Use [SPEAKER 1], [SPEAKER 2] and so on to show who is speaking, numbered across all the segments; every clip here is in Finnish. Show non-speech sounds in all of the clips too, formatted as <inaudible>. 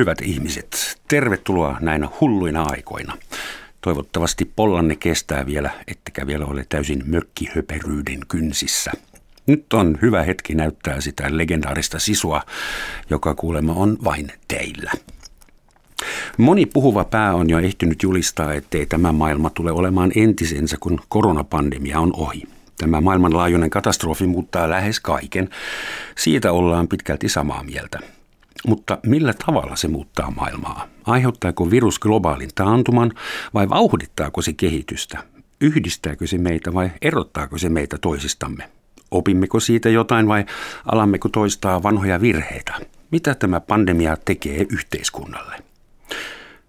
[SPEAKER 1] Hyvät ihmiset, tervetuloa näinä hulluina aikoina. Toivottavasti pollanne kestää vielä, ettekä vielä ole täysin mökkihöperyyden kynsissä. Nyt on hyvä hetki näyttää sitä legendaarista sisua, joka kuulemma on vain teillä. Moni puhuva pää on jo ehtinyt julistaa, ettei tämä maailma tule olemaan entisensä, kun koronapandemia on ohi. Tämä maailmanlaajuinen katastrofi muuttaa lähes kaiken. Siitä ollaan pitkälti samaa mieltä. Mutta millä tavalla se muuttaa maailmaa? Aiheuttaako virus globaalin taantuman vai vauhdittaako se kehitystä? Yhdistääkö se meitä vai erottaako se meitä toisistamme? Opimmeko siitä jotain vai alammeko toistaa vanhoja virheitä? Mitä tämä pandemia tekee yhteiskunnalle?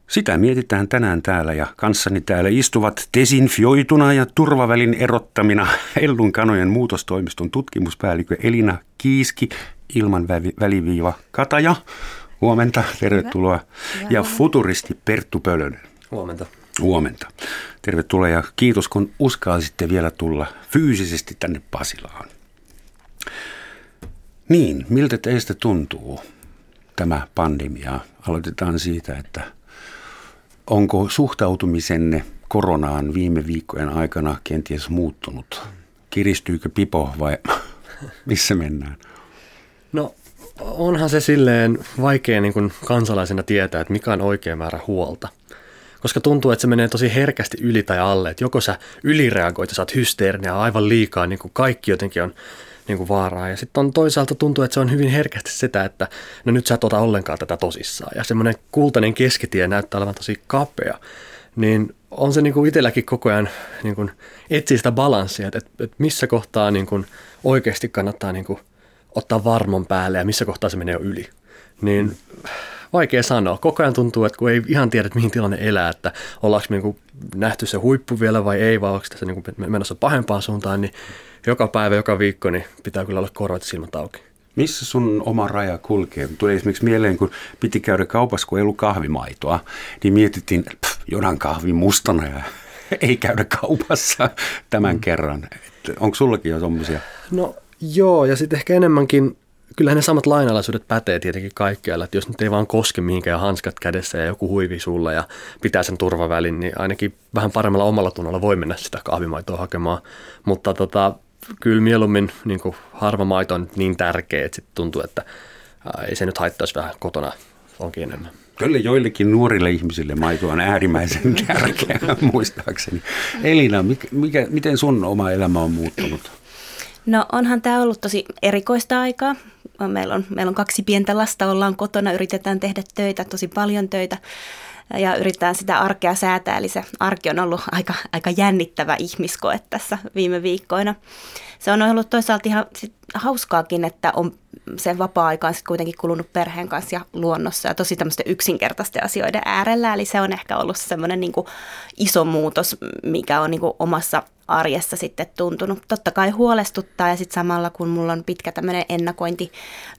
[SPEAKER 1] Sitä mietitään tänään täällä ja kanssani täällä istuvat desinfioituna ja turvavälin erottamina <laughs> Ellun kanojen muutostoimiston tutkimuspäällikkö Elina Kiiski ilman väliviiva Kataja. Huomenta, tervetuloa. Hyvä. Ja futuristi Perttu Pölönen.
[SPEAKER 2] Huomenta.
[SPEAKER 1] Huomenta. Tervetuloa ja kiitos kun uskalsitte vielä tulla fyysisesti tänne Pasilaan. Niin, miltä teistä tuntuu tämä pandemia? Aloitetaan siitä, että onko suhtautumisenne koronaan viime viikkojen aikana kenties muuttunut? Kiristyykö pipo vai <laughs> missä mennään?
[SPEAKER 2] No onhan se silleen vaikea niin kuin kansalaisena tietää, että mikä on oikea määrä huolta. Koska tuntuu, että se menee tosi herkästi yli tai alle. Että joko sä ylireagoit ja sä oot hysteerinen ja aivan liikaa, niin kuin kaikki jotenkin on niin kuin vaaraa. Ja sitten on toisaalta tuntuu, että se on hyvin herkästi sitä, että no nyt sä et ota ollenkaan tätä tosissaan. Ja semmoinen kultainen keskitie näyttää olevan tosi kapea. Niin on se niin kuin itselläkin koko ajan niin kuin etsii sitä balanssia, että, että missä kohtaa niin kuin oikeasti kannattaa niin kuin ottaa varmon päälle ja missä kohtaa se menee jo yli. Niin vaikea sanoa. Koko ajan tuntuu, että kun ei ihan tiedä, että mihin tilanne elää, että ollaanko me niin nähty se huippu vielä vai ei, vai onko tässä niin menossa pahempaan suuntaan, niin joka päivä, joka viikko, niin pitää kyllä olla korvat silmät auki.
[SPEAKER 1] Missä sun oma raja kulkee? Tuli esimerkiksi mieleen, kun piti käydä kaupassa, kun ei ollut kahvimaitoa, niin mietittiin, että jonan kahvi mustana ja <laughs> ei käydä kaupassa tämän mm. kerran. onko sullakin jo tuommoisia?
[SPEAKER 2] No joo, ja sitten ehkä enemmänkin kyllähän ne samat lainalaisuudet pätee tietenkin kaikkialla, että jos nyt ei vaan koske mihinkään hanskat kädessä ja joku huivi sulla ja pitää sen turvavälin, niin ainakin vähän paremmalla omalla tunnolla voi mennä sitä kahvimaitoa hakemaan. Mutta tota, kyllä mieluummin niin kuin harva maito on niin tärkeä, että sitten tuntuu, että ei se nyt haittaisi vähän kotona onkin enemmän.
[SPEAKER 1] Kyllä joillekin nuorille ihmisille maito on äärimmäisen <laughs> tärkeää, muistaakseni. Elina, mikä, mikä, miten sun oma elämä on muuttunut?
[SPEAKER 3] No onhan tämä ollut tosi erikoista aikaa. Meillä on, meillä on kaksi pientä lasta, ollaan kotona, yritetään tehdä töitä, tosi paljon töitä ja yritetään sitä arkea säätää. Eli se arki on ollut aika, aika jännittävä ihmiskoe tässä viime viikkoina. Se on ollut toisaalta ihan sit hauskaakin, että on sen vapaa-aika on kuitenkin kulunut perheen kanssa ja luonnossa ja tosi tämmöisten yksinkertaisten asioiden äärellä. Eli se on ehkä ollut semmoinen niin iso muutos, mikä on niin omassa arjessa sitten tuntunut. Totta kai huolestuttaa ja sitten samalla kun mulla on pitkä tämmöinen ennakointi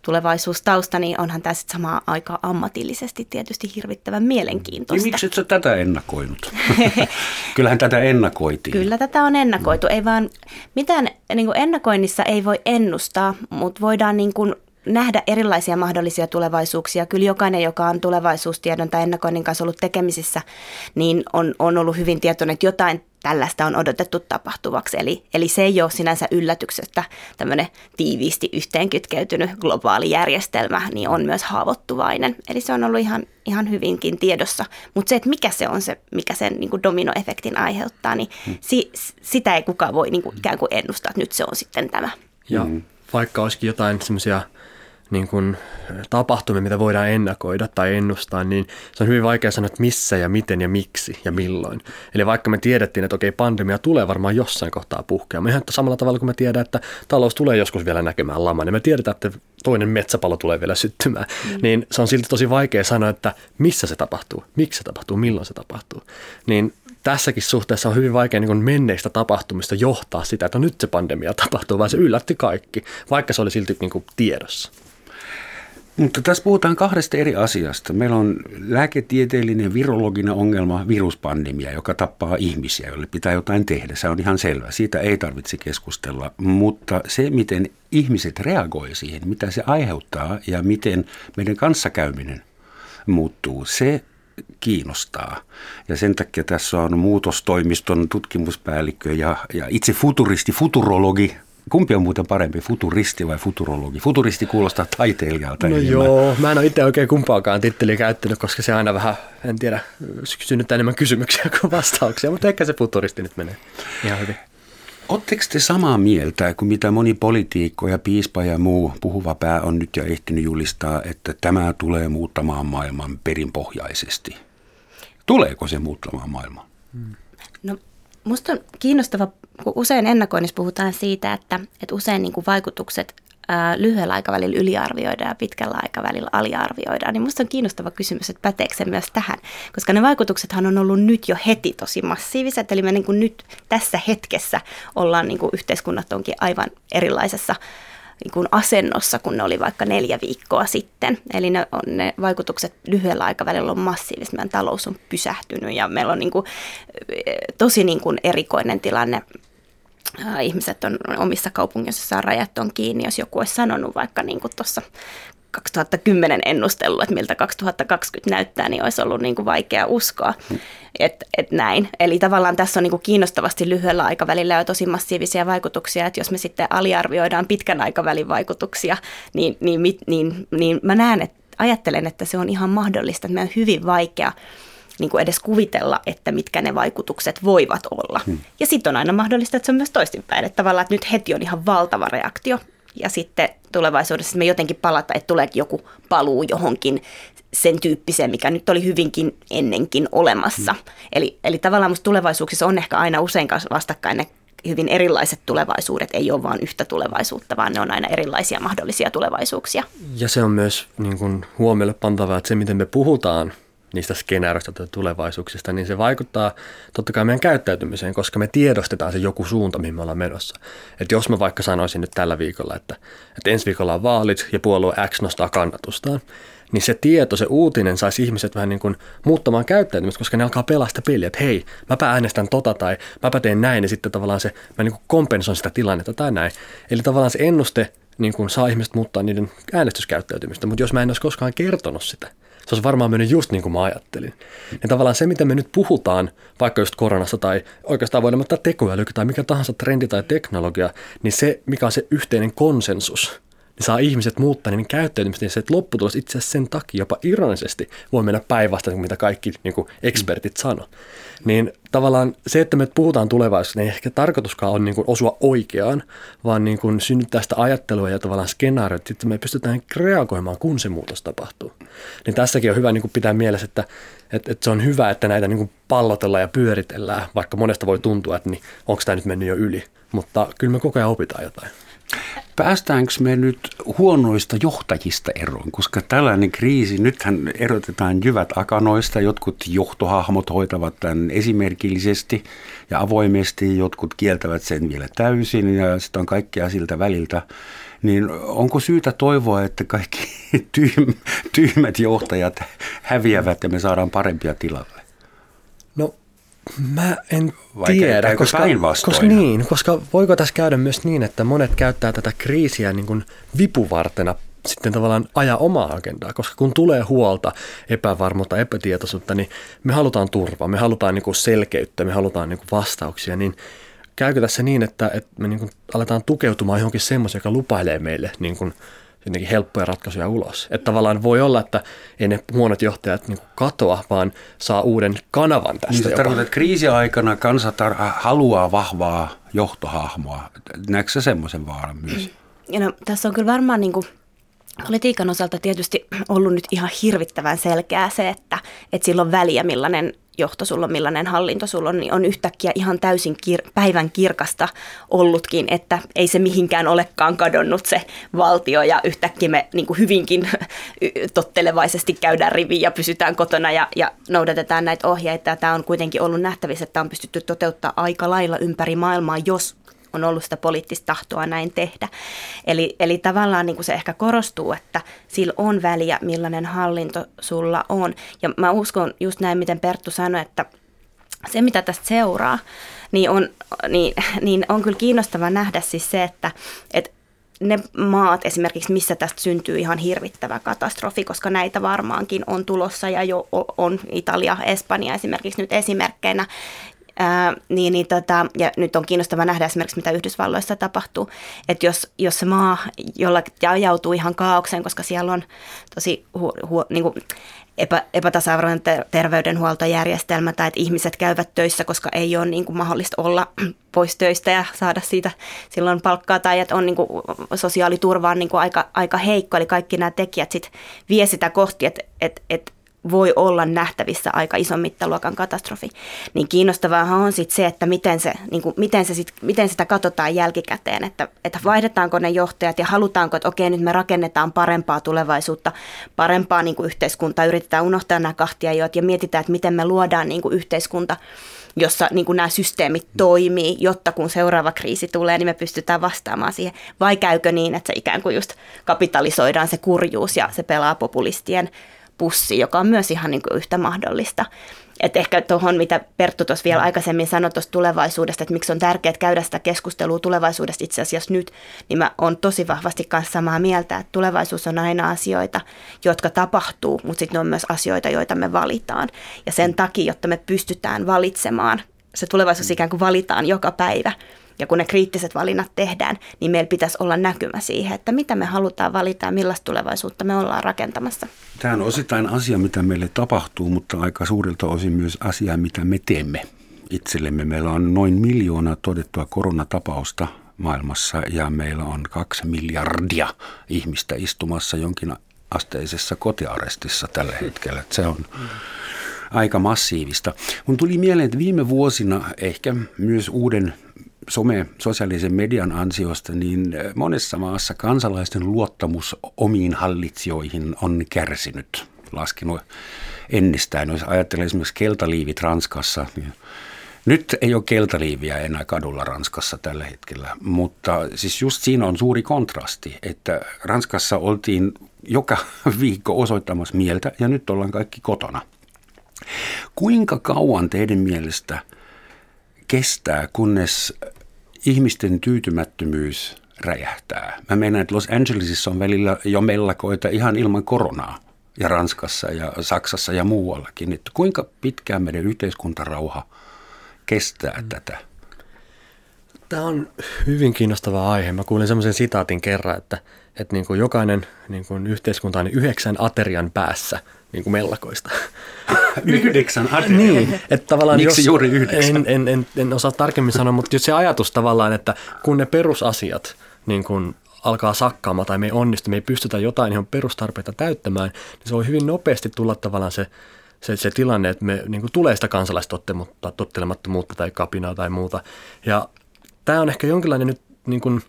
[SPEAKER 3] tulevaisuustausta, niin onhan tämä sitten samaan aikaan ammatillisesti tietysti hirvittävän mielenkiintoista.
[SPEAKER 1] Niin miksi et sä tätä ennakoinut? <laughs> Kyllähän tätä ennakoitiin.
[SPEAKER 3] Kyllä tätä on ennakoitu. Ei vaan mitään niin kuin ennakoinnissa ei voi ennustaa, mutta voidaan niin kuin nähdä erilaisia mahdollisia tulevaisuuksia. Kyllä jokainen, joka on tulevaisuustiedon tai ennakoinnin kanssa ollut tekemisissä, niin on, on ollut hyvin tietoinen, että jotain tällaista on odotettu tapahtuvaksi. Eli, eli se ei ole sinänsä yllätyksestä tämmöinen tiiviisti yhteenkytkeytynyt globaali järjestelmä, niin on myös haavoittuvainen. Eli se on ollut ihan, ihan hyvinkin tiedossa. Mutta se, että mikä se on se, mikä sen niin kuin dominoefektin aiheuttaa, niin hmm. si, sitä ei kukaan voi niin kuin ikään kuin ennustaa, että nyt se on sitten tämä.
[SPEAKER 2] Ja hmm. vaikka olisikin jotain semmoisia niin kuin tapahtumia, mitä voidaan ennakoida tai ennustaa, niin se on hyvin vaikea sanoa, että missä ja miten ja miksi ja milloin. Eli vaikka me tiedettiin, että okei, pandemia tulee varmaan jossain kohtaa puhkeamaan, ihan samalla tavalla kuin me tiedetään, että talous tulee joskus vielä näkemään laman, ja me tiedetään, että toinen metsäpalo tulee vielä syttymään, mm. niin se on silti tosi vaikea sanoa, että missä se tapahtuu, miksi se tapahtuu, milloin se tapahtuu. Niin tässäkin suhteessa on hyvin vaikea niin menneistä tapahtumista johtaa sitä, että nyt se pandemia tapahtuu, vaan se yllätti kaikki, vaikka se oli silti niin kuin tiedossa.
[SPEAKER 1] Mutta tässä puhutaan kahdesta eri asiasta. Meillä on lääketieteellinen virologinen ongelma, viruspandemia, joka tappaa ihmisiä, joille pitää jotain tehdä. Se on ihan selvä. Siitä ei tarvitse keskustella. Mutta se, miten ihmiset reagoivat siihen, mitä se aiheuttaa ja miten meidän kanssakäyminen muuttuu. Se kiinnostaa. Ja sen takia tässä on muutostoimiston tutkimuspäällikkö ja, ja itse futuristi, futurologi. Kumpi on muuten parempi, futuristi vai futurologi? Futuristi kuulostaa taiteilijalta.
[SPEAKER 2] No
[SPEAKER 1] enemmän.
[SPEAKER 2] joo, mä en ole itse oikein kumpaakaan titteliä käyttänyt, koska se aina vähän, en tiedä, synnyttää enemmän kysymyksiä kuin vastauksia, mutta ehkä se futuristi nyt menee ihan hyvin.
[SPEAKER 1] Oletteko te samaa mieltä kuin mitä moni poliitikko ja piispa ja muu puhuva pää on nyt jo ehtinyt julistaa, että tämä tulee muuttamaan maailman perinpohjaisesti? Tuleeko se muuttamaan maailmaa?
[SPEAKER 3] No, musta on kiinnostava, kun usein ennakoinnissa puhutaan siitä, että, että usein niin kuin vaikutukset lyhyellä aikavälillä yliarvioidaan ja pitkällä aikavälillä aliarvioidaan, niin musta on kiinnostava kysymys, että päteekö se myös tähän, koska ne vaikutuksethan on ollut nyt jo heti tosi massiiviset, eli me niin kuin nyt tässä hetkessä ollaan, niin kuin yhteiskunnat onkin aivan erilaisessa niin kuin asennossa, kun ne oli vaikka neljä viikkoa sitten. Eli ne, on, ne vaikutukset lyhyellä aikavälillä on massiiviset. Meidän talous on pysähtynyt ja meillä on niin kuin, tosi niin kuin erikoinen tilanne. Ihmiset on omissa kaupungeissa rajat on kiinni, jos joku olisi sanonut vaikka niin kuin tuossa 2010 ennustellut, että miltä 2020 näyttää, niin olisi ollut niin kuin vaikea uskoa, että et näin. Eli tavallaan tässä on niin kuin kiinnostavasti lyhyellä aikavälillä jo tosi massiivisia vaikutuksia, että jos me sitten aliarvioidaan pitkän aikavälin vaikutuksia, niin, niin, niin, niin mä näen, että ajattelen, että se on ihan mahdollista, että meidän on hyvin vaikea niin kuin edes kuvitella, että mitkä ne vaikutukset voivat olla. Hmm. Ja sitten on aina mahdollista, että se on myös toisinpäin, että tavallaan että nyt heti on ihan valtava reaktio ja sitten tulevaisuudessa me jotenkin palata, että tuleekin joku paluu johonkin sen tyyppiseen, mikä nyt oli hyvinkin ennenkin olemassa. Mm. Eli, eli tavallaan musta tulevaisuuksissa on ehkä aina usein vastakkain ne hyvin erilaiset tulevaisuudet, ei ole vain yhtä tulevaisuutta, vaan ne on aina erilaisia mahdollisia tulevaisuuksia.
[SPEAKER 2] Ja se on myös niin kuin huomiolle pantavaa, että se miten me puhutaan niistä skenaarioista tai tulevaisuuksista, niin se vaikuttaa totta kai meidän käyttäytymiseen, koska me tiedostetaan se joku suunta, mihin me ollaan menossa. Et jos mä vaikka sanoisin nyt tällä viikolla, että, että ensi viikolla on vaalit ja puolue X nostaa kannatustaan, niin se tieto, se uutinen saisi ihmiset vähän niin kuin muuttamaan käyttäytymistä, koska ne alkaa pelasta peliä, että hei, mäpä äänestän tota tai mäpä teen näin, ja sitten tavallaan se, mä niin kuin kompensoin sitä tilannetta tai näin. Eli tavallaan se ennuste niin kuin saa ihmiset muuttaa niiden äänestyskäyttäytymistä, mutta jos mä en olisi koskaan kertonut sitä, se olisi varmaan mennyt just niin kuin mä ajattelin. Ja tavallaan se, mitä me nyt puhutaan, vaikka just koronasta tai oikeastaan voidaan ottaa tekoäly tai mikä tahansa trendi tai teknologia, niin se, mikä on se yhteinen konsensus, niin saa ihmiset muuttaa niiden käyttäytymistä, niin se, että lopputulos itse asiassa sen takia jopa ironisesti voi mennä päinvastoin kuin mitä kaikki niin kuin ekspertit sanoo. Niin tavallaan se, että me puhutaan tulevaisuudesta, niin ehkä tarkoituskaan on niin kuin osua oikeaan, vaan niin kuin synnyttää sitä ajattelua ja tavallaan skenaarioita, että me pystytään reagoimaan, kun se muutos tapahtuu. Niin tässäkin on hyvä niin kuin pitää mielessä, että, että, että se on hyvä, että näitä niin kuin pallotellaan ja pyöritellään, vaikka monesta voi tuntua, että niin, onko tämä nyt mennyt jo yli. Mutta kyllä me koko ajan opitaan jotain.
[SPEAKER 1] Päästäänkö me nyt huonoista johtajista eroon, koska tällainen kriisi, nythän erotetaan jyvät akanoista, jotkut johtohahmot hoitavat tämän esimerkillisesti ja avoimesti, jotkut kieltävät sen vielä täysin ja sitten on kaikkea siltä väliltä. Niin onko syytä toivoa, että kaikki <laughs> tyhmät johtajat häviävät ja me saadaan parempia tilalle?
[SPEAKER 2] Mä en Vai tiedä, koska, koska, niin, koska voiko tässä käydä myös niin, että monet käyttää tätä kriisiä niin kuin vipuvartena sitten tavallaan ajaa omaa agendaa, koska kun tulee huolta, epävarmuutta, epätietoisuutta, niin me halutaan turvaa, me halutaan niin kuin selkeyttä, me halutaan niin kuin vastauksia, niin käykö tässä niin, että, että me niin kuin aletaan tukeutumaan johonkin semmoisen, joka lupailee meille niin kuin jotenkin helppoja ratkaisuja ulos. Että tavallaan voi olla, että ei ne huonot johtajat niin katoa, vaan saa uuden kanavan tästä.
[SPEAKER 1] Niin tarkoittaa, että kriisiaikana kansa tar- haluaa vahvaa johtohahmoa. Näetkö semmoisen vaaran myös?
[SPEAKER 3] Ja no, tässä on kyllä varmaan niin kuin politiikan osalta tietysti ollut nyt ihan hirvittävän selkeää se, että, että sillä on väliä millainen johto sulla on, millainen hallinto sulla on, niin on yhtäkkiä ihan täysin kir- päivän kirkasta ollutkin, että ei se mihinkään olekaan kadonnut se valtio ja yhtäkkiä me niin kuin hyvinkin <laughs> tottelevaisesti käydään riviin ja pysytään kotona ja, ja noudatetaan näitä ohjeita. Tämä on kuitenkin ollut nähtävissä, että tämä on pystytty toteuttaa aika lailla ympäri maailmaa, jos on ollut sitä poliittista tahtoa näin tehdä. Eli, eli tavallaan niin kuin se ehkä korostuu, että sillä on väliä, millainen hallinto sulla on. Ja mä uskon just näin, miten Perttu sanoi, että se, mitä tästä seuraa, niin on, niin, niin on kyllä kiinnostava nähdä siis se, että, että ne maat esimerkiksi, missä tästä syntyy ihan hirvittävä katastrofi, koska näitä varmaankin on tulossa ja jo on Italia, Espanja esimerkiksi nyt esimerkkeinä, Ää, niin, niin tota, ja nyt on kiinnostava nähdä esimerkiksi, mitä Yhdysvalloissa tapahtuu. Että jos, jos se maa jolla ajautuu ihan kaaukseen, koska siellä on tosi hu, hu, niin kuin epä, epätasa-arvoinen ter- terveydenhuoltojärjestelmä tai että ihmiset käyvät töissä, koska ei ole niin kuin mahdollista olla <clears throat> pois töistä ja saada siitä silloin palkkaa tai että on niin kuin sosiaaliturva on niin kuin aika, aika heikko. Eli kaikki nämä tekijät sit vie sitä kohti, että, että, että voi olla nähtävissä aika ison mittaluokan katastrofi. Niin kiinnostavaa on sitten se, että miten, se, niin kuin, miten, se sit, miten sitä katsotaan jälkikäteen, että, että vaihdetaanko ne johtajat ja halutaanko, että okei nyt me rakennetaan parempaa tulevaisuutta, parempaa niin kuin yhteiskuntaa, yritetään unohtaa nämä kahtia ja mietitään, että miten me luodaan niin kuin yhteiskunta, jossa niin kuin nämä systeemit toimii, jotta kun seuraava kriisi tulee, niin me pystytään vastaamaan siihen. Vai käykö niin, että se ikään kuin just kapitalisoidaan se kurjuus ja se pelaa populistien pussi, joka on myös ihan niin kuin yhtä mahdollista. Et ehkä tuohon, mitä Perttu tuossa vielä aikaisemmin sanoi tuosta tulevaisuudesta, että miksi on tärkeää käydä sitä keskustelua tulevaisuudesta itse asiassa nyt, niin mä oon tosi vahvasti kanssa samaa mieltä, että tulevaisuus on aina asioita, jotka tapahtuu, mutta sitten ne on myös asioita, joita me valitaan. Ja sen takia, jotta me pystytään valitsemaan, se tulevaisuus ikään kuin valitaan joka päivä, ja kun ne kriittiset valinnat tehdään, niin meillä pitäisi olla näkymä siihen, että mitä me halutaan valita ja millaista tulevaisuutta me ollaan rakentamassa.
[SPEAKER 1] Tämä on osittain asia, mitä meille tapahtuu, mutta aika suurilta osin myös asia, mitä me teemme itsellemme. Meillä on noin miljoona todettua koronatapausta maailmassa ja meillä on kaksi miljardia ihmistä istumassa jonkin asteisessa kotiarestissa tällä hetkellä. Se on aika massiivista. Mun tuli mieleen, että viime vuosina ehkä myös uuden some, sosiaalisen median ansiosta, niin eh, monessa maassa kansalaisten luottamus omiin hallitsijoihin on kärsinyt, laskenut ennestään. Jos ajattelee esimerkiksi keltaliivit Ranskassa, niin nyt ei ole keltaliiviä enää kadulla Ranskassa tällä hetkellä, mutta siis just siinä on suuri kontrasti, että Ranskassa oltiin joka <laughs> viikko osoittamassa mieltä ja nyt ollaan kaikki kotona. Kuinka kauan teidän mielestä – kestää, kunnes ihmisten tyytymättömyys räjähtää. Mä menen, että Los Angelesissa on välillä jo mellakoita ihan ilman koronaa ja Ranskassa ja Saksassa ja muuallakin. Että kuinka pitkään meidän yhteiskuntarauha kestää mm. tätä?
[SPEAKER 2] Tämä on hyvin kiinnostava aihe. Mä kuulin semmoisen sitaatin kerran, että, että niin kuin jokainen niin kuin yhteiskunta on yhdeksän aterian päässä niin kuin mellakoista. <laughs>
[SPEAKER 1] yhdeksän <laughs> aterian?
[SPEAKER 2] niin, että tavallaan
[SPEAKER 1] Miksi jos, juuri yhdeksän?
[SPEAKER 2] En, en, en, en osaa tarkemmin sanoa, mutta se ajatus tavallaan, että kun ne perusasiat niin kuin alkaa sakkaamaan tai me ei onnistu, me ei pystytä jotain ihan perustarpeita täyttämään, niin se voi hyvin nopeasti tulla tavallaan se, se, se tilanne, että me niin kuin tulee sitä kansalaistottelemattomuutta tai kapinaa tai muuta. Ja tämä on ehkä jonkinlainen nyt niin kuin,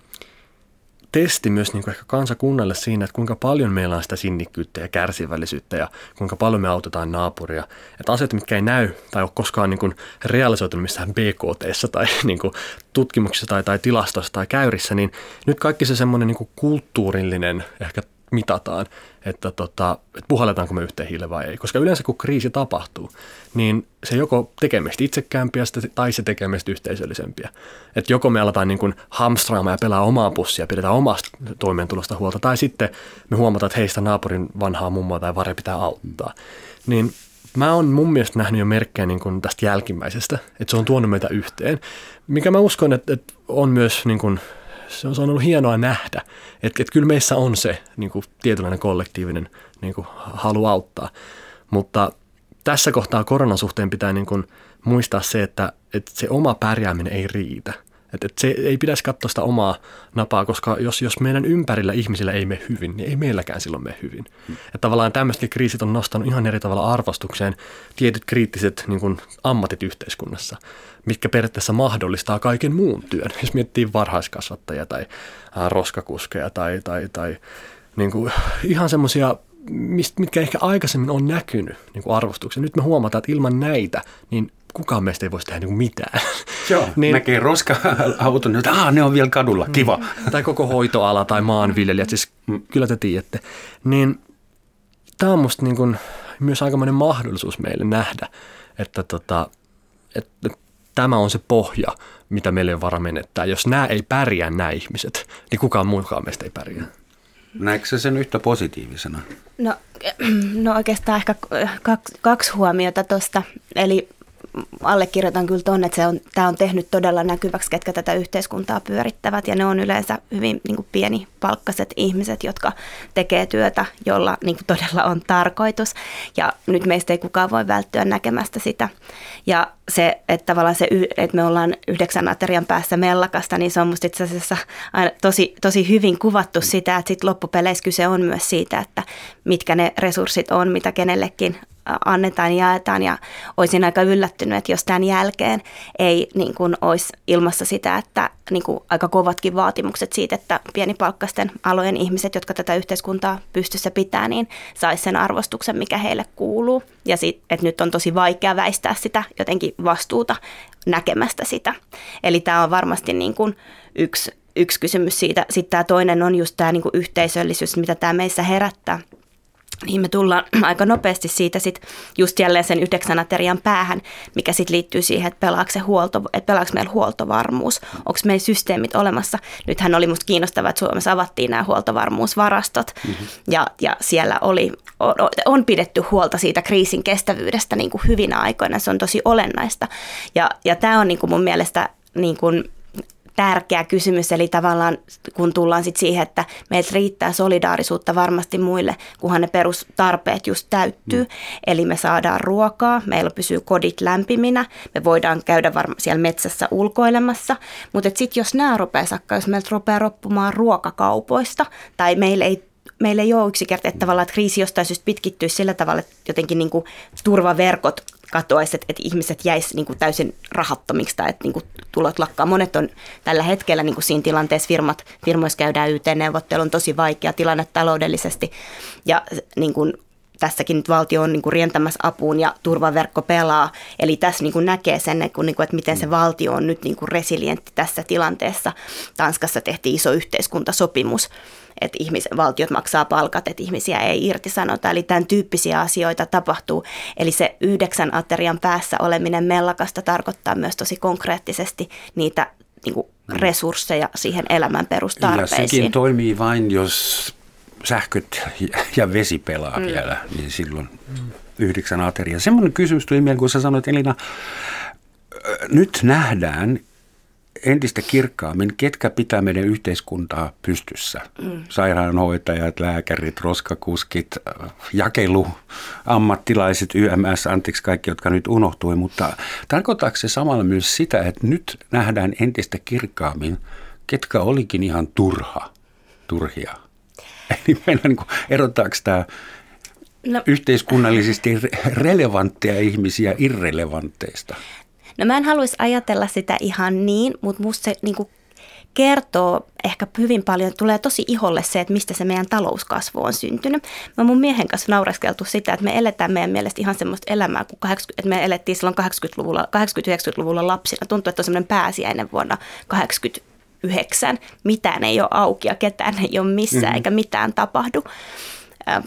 [SPEAKER 2] testi myös niin kuin ehkä kansakunnalle siinä, että kuinka paljon meillä on sitä sinnikkyyttä ja kärsivällisyyttä ja kuinka paljon me autetaan naapuria. Että asiat, mitkä ei näy tai ole koskaan niin kuin realisoitunut missään BKT tai <laughs> niin kuin tutkimuksissa tai, tai tilastossa tai käyrissä, niin nyt kaikki se semmoinen niin kulttuurillinen ehkä mitataan, että, tota, että puhalletaanko me yhteen hiileen vai ei. Koska yleensä kun kriisi tapahtuu, niin se joko tekee meistä itsekäämpiä tai se tekee meistä yhteisöllisempiä. Että joko me aletaan niin kuin hamstraamaan ja pelaa omaa pussia pidetään omasta toimeentulosta huolta, tai sitten me huomataan, että heistä naapurin vanhaa mummoa tai vare pitää auttaa. Niin mä oon mun mielestä nähnyt jo merkkejä niin kuin tästä jälkimmäisestä, että se on tuonut meitä yhteen, mikä mä uskon, että, että on myös niin kuin se on ollut hienoa nähdä, että, että kyllä meissä on se niin kuin tietynlainen kollektiivinen niin kuin halu auttaa. Mutta tässä kohtaa koronan suhteen pitää niin kuin muistaa se, että, että se oma pärjääminen ei riitä. Että, että se ei pitäisi katsoa sitä omaa napaa, koska jos, jos meidän ympärillä ihmisillä ei mene hyvin, niin ei meilläkään silloin mene hyvin. Hmm. Että tavallaan tämmöiset kriisit on nostanut ihan eri tavalla arvostukseen tietyt kriittiset niin kuin ammatit yhteiskunnassa mitkä periaatteessa mahdollistaa kaiken muun työn. Jos miettii varhaiskasvattajia tai roskakuskeja tai, tai, tai niin kuin ihan semmoisia, mitkä ehkä aikaisemmin on näkynyt niin kuin arvostuksen. Nyt me huomataan, että ilman näitä, niin kukaan meistä ei voisi tehdä niin mitään. <laughs>
[SPEAKER 1] Joo, niin, näkee roska-auton, että Aa, ne on vielä kadulla, kiva.
[SPEAKER 2] Mm. <laughs> Tai koko hoitoala tai maanviljelijät, siis mm. kyllä te tiedätte. Niin tämä on musta niin kuin myös aikamoinen mahdollisuus meille nähdä, että tota, että tämä on se pohja, mitä meille on vara menettää. Jos nämä ei pärjää, nämä ihmiset, niin kukaan muukaan meistä ei pärjää.
[SPEAKER 1] Näetkö se sen yhtä positiivisena?
[SPEAKER 3] No, <clears throat> no oikeastaan ehkä kaksi, kaksi huomiota tuosta. Eli allekirjoitan kyllä tuonne, että se on, tämä on tehnyt todella näkyväksi, ketkä tätä yhteiskuntaa pyörittävät. Ja ne on yleensä hyvin niin kuin pieni palkkaset ihmiset, jotka tekee työtä, jolla niin kuin todella on tarkoitus. Ja nyt meistä ei kukaan voi välttyä näkemästä sitä. Ja se, että tavallaan se, että me ollaan yhdeksän aterian päässä mellakasta, niin se on musta itse asiassa aina tosi, tosi hyvin kuvattu sitä, että sitten loppupeleissä kyse on myös siitä, että mitkä ne resurssit on, mitä kenellekin annetaan ja jaetaan ja olisin aika yllättynyt, että jos tämän jälkeen ei niin kuin olisi ilmassa sitä, että niin kuin aika kovatkin vaatimukset siitä, että pienipalkkaisten alojen ihmiset, jotka tätä yhteiskuntaa pystyssä pitää, niin saisi sen arvostuksen, mikä heille kuuluu. Ja sit, että nyt on tosi vaikea väistää sitä jotenkin vastuuta näkemästä sitä. Eli tämä on varmasti niin kuin yksi, yksi kysymys siitä. Sitten tämä toinen on just tämä niin kuin yhteisöllisyys, mitä tämä meissä herättää – niin me tullaan <clears throat> aika nopeasti siitä sit just jälleen sen yhdeksän aterian päähän, mikä sitten liittyy siihen, että pelaako, se huolto, että pelaako meillä huoltovarmuus, onko meillä systeemit olemassa. Nythän oli musta kiinnostavaa, että Suomessa avattiin nämä huoltovarmuusvarastot mm-hmm. ja, ja siellä oli, on, on pidetty huolta siitä kriisin kestävyydestä niin kuin hyvinä aikoina, se on tosi olennaista. Ja, ja tämä on niin kuin mun mielestä niin kuin tärkeä kysymys, eli tavallaan kun tullaan sitten siihen, että meiltä riittää solidaarisuutta varmasti muille, kunhan ne perustarpeet just täyttyy. Mm. Eli me saadaan ruokaa, meillä pysyy kodit lämpiminä, me voidaan käydä varma siellä metsässä ulkoilemassa, mutta sitten jos nämä rupeaa sakkaa, jos meiltä rupeaa roppumaan ruokakaupoista, tai meillä ei meillä ei ole yksinkertaisesti, tavallaan että kriisi jostain syystä pitkittyisi sillä tavalla, että jotenkin niin kuin turvaverkot katoaisi, että, että ihmiset jäisi niin kuin täysin rahattomiksi tai että niin kuin tulot lakkaa. Monet on tällä hetkellä niin kuin siinä tilanteessa firmat, firmoissa käydään YT-neuvottelu, on tosi vaikea tilanne taloudellisesti ja niin kuin tässäkin nyt valtio on niin kuin rientämässä apuun ja turvaverkko pelaa. Eli tässä niin kuin näkee sen, että, niin kuin, että miten se valtio on nyt niin kuin resilientti tässä tilanteessa. Tanskassa tehtiin iso yhteiskuntasopimus että ihmis, valtiot maksaa palkat, että ihmisiä ei irtisanota. Eli tämän tyyppisiä asioita tapahtuu. Eli se yhdeksän aterian päässä oleminen mellakasta tarkoittaa myös tosi konkreettisesti niitä niin kuin resursseja siihen elämän perustarpeisiin.
[SPEAKER 1] Ja sekin toimii vain, jos sähköt ja vesi pelaa mm. vielä, niin silloin yhdeksän ateria. Semmoinen kysymys tuli mieleen, kun sä sanoit Elina, nyt nähdään entistä kirkkaammin, ketkä pitää meidän yhteiskuntaa pystyssä. Mm. Sairaanhoitajat, lääkärit, roskakuskit, jakelu, ammattilaiset, YMS, anteeksi kaikki, jotka nyt unohtui, mutta tarkoittaako se samalla myös sitä, että nyt nähdään entistä kirkkaammin, ketkä olikin ihan turha, turhia? <laughs> Eli meillä niin erottaako tämä no. yhteiskunnallisesti relevantteja ihmisiä irrelevantteista?
[SPEAKER 3] No mä en haluaisi ajatella sitä ihan niin, mutta musta se niin kuin kertoo ehkä hyvin paljon, tulee tosi iholle se, että mistä se meidän talouskasvu on syntynyt. Mä mun miehen kanssa naureskeltu sitä, että me eletään meidän mielestä ihan semmoista elämää, kun 80, että me elettiin silloin 80-luvulla, 80-90-luvulla lapsina. Tuntuu, että on semmoinen pääsiäinen vuonna 89. Mitään ei ole auki ja ketään ei ole missään mm-hmm. eikä mitään tapahdu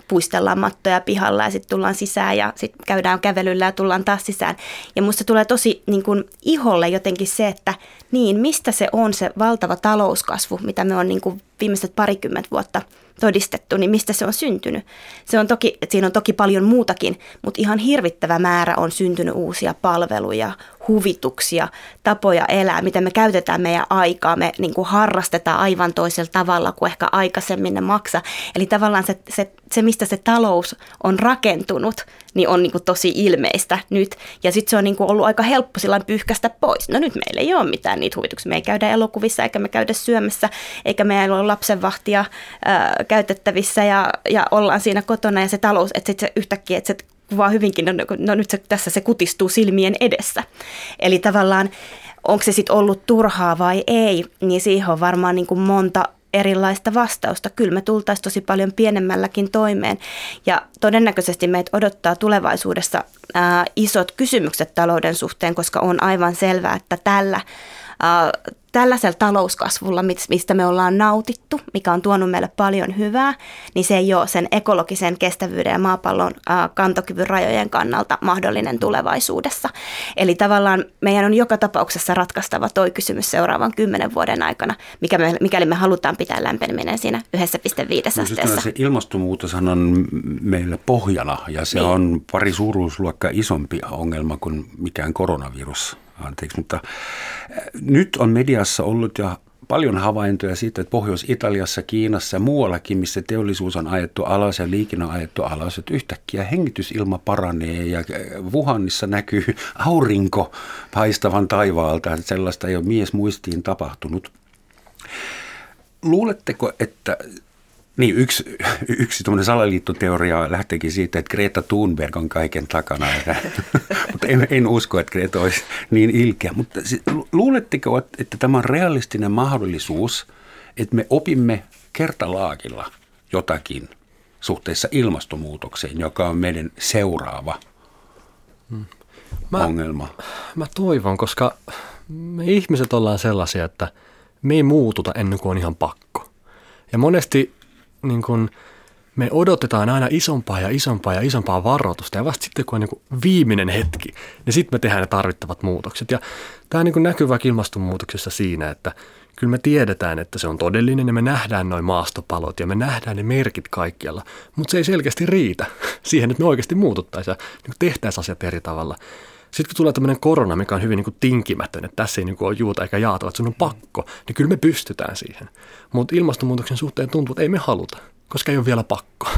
[SPEAKER 3] puistellaan mattoja pihalla ja sitten tullaan sisään ja sitten käydään kävelyllä ja tullaan taas sisään. Ja musta tulee tosi niin kun, iholle jotenkin se, että niin, mistä se on se valtava talouskasvu, mitä me on niin kun, viimeiset parikymmentä vuotta todistettu, niin mistä se on syntynyt. Se on toki, siinä on toki paljon muutakin, mutta ihan hirvittävä määrä on syntynyt uusia palveluja, huvituksia, tapoja elää, miten me käytetään meidän aikaa, me niin kuin harrastetaan aivan toisella tavalla kuin ehkä aikaisemmin ne maksa. Eli tavallaan se, se, se mistä se talous on rakentunut, niin on niin kuin tosi ilmeistä nyt. Ja sitten se on niin kuin ollut aika helppo sillä pyyhkästä pois. No nyt meillä ei ole mitään niitä huvituksia. Me ei käydä elokuvissa eikä me käydä syömässä, eikä meillä ole lapsenvahtia käytettävissä ja, ja ollaan siinä kotona. Ja se talous, että sitten yhtäkkiä, että se kuvaa hyvinkin, no, no nyt se, tässä se kutistuu silmien edessä. Eli tavallaan onko se sitten ollut turhaa vai ei, niin siihen on varmaan niin kuin monta erilaista vastausta. Kyllä me tultaisiin tosi paljon pienemmälläkin toimeen ja todennäköisesti meitä odottaa tulevaisuudessa ää, isot kysymykset talouden suhteen, koska on aivan selvää, että tällä ää, tällaisella talouskasvulla, mistä me ollaan nautittu, mikä on tuonut meille paljon hyvää, niin se ei ole sen ekologisen kestävyyden ja maapallon kantokyvyn rajojen kannalta mahdollinen tulevaisuudessa. Eli tavallaan meidän on joka tapauksessa ratkaistava toi kysymys seuraavan kymmenen vuoden aikana, mikä me, mikäli me halutaan pitää lämpeneminen siinä 1,5 no, asteessa.
[SPEAKER 1] Se ilmastonmuutos on meillä pohjana ja se niin. on pari suuruusluokkaa isompi ongelma kuin mikään koronavirus anteeksi, mutta äh, nyt on mediassa ollut jo paljon havaintoja siitä, että Pohjois-Italiassa, Kiinassa ja muuallakin, missä teollisuus on ajettu alas ja liikenne on ajettu alas, että yhtäkkiä hengitysilma paranee ja äh, Wuhanissa näkyy aurinko paistavan taivaalta, sellaista ei ole mies muistiin tapahtunut. Luuletteko, että niin, yksi, yksi salaliittoteoria lähteekin siitä, että Greta Thunberg on kaiken takana. <laughs> mutta en, en usko, että Greta olisi niin ilkeä. Mutta luuletteko, että tämä on realistinen mahdollisuus, että me opimme kertalaakilla jotakin suhteessa ilmastonmuutokseen, joka on meidän seuraava hmm. mä, ongelma?
[SPEAKER 2] Mä toivon, koska me ihmiset ollaan sellaisia, että me ei muututa ennen kuin on ihan pakko. Ja monesti niin kuin, me odotetaan aina isompaa ja isompaa ja isompaa varoitusta ja vasta sitten kun on niin viimeinen hetki, niin sitten me tehdään ne tarvittavat muutokset. Ja tämä niin näkyy vaikka ilmastonmuutoksessa siinä, että kyllä me tiedetään, että se on todellinen ja me nähdään noin maastopalot ja me nähdään ne merkit kaikkialla, mutta se ei selkeästi riitä <laughs> siihen, että me oikeasti muututtaisiin ja niin tehtäisiin asiat eri tavalla. Sitten kun tulee tämmöinen korona, mikä on hyvin niin kuin tinkimätön, että tässä ei niin kuin ole juuta eikä jaata, että sun on pakko, niin kyllä me pystytään siihen. Mutta ilmastonmuutoksen suhteen tuntuu, että ei me haluta, koska ei ole vielä pakko.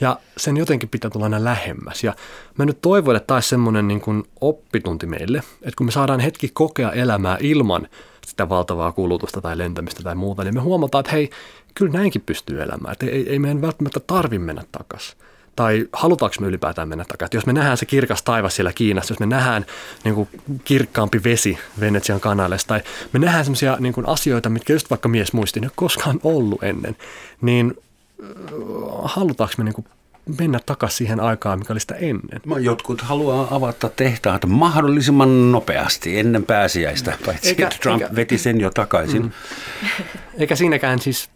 [SPEAKER 2] Ja sen jotenkin pitää tulla aina lähemmäs. Ja mä nyt toivon, että taisi semmoinen niin oppitunti meille, että kun me saadaan hetki kokea elämää ilman sitä valtavaa kulutusta tai lentämistä tai muuta, niin me huomataan, että hei, kyllä näinkin pystyy elämään. Että ei, ei meidän välttämättä tarvi mennä takaisin tai halutaanko me ylipäätään mennä takaisin. Jos me nähdään se kirkas taivas siellä Kiinassa, jos me nähdään niin kuin kirkkaampi vesi Venetsian kanalessa, tai me nähdään sellaisia niin kuin asioita, mitkä just vaikka mies muisti, ne ei koskaan ollut ennen, niin äh, halutaanko me niin kuin mennä takaisin siihen aikaan, mikä oli sitä ennen.
[SPEAKER 1] Jotkut haluaa avata tehtaat mahdollisimman nopeasti ennen pääsiäistä, paitsi eikä, että Trump eikä, veti sen jo takaisin. Mm.
[SPEAKER 2] Eikä siinäkään siis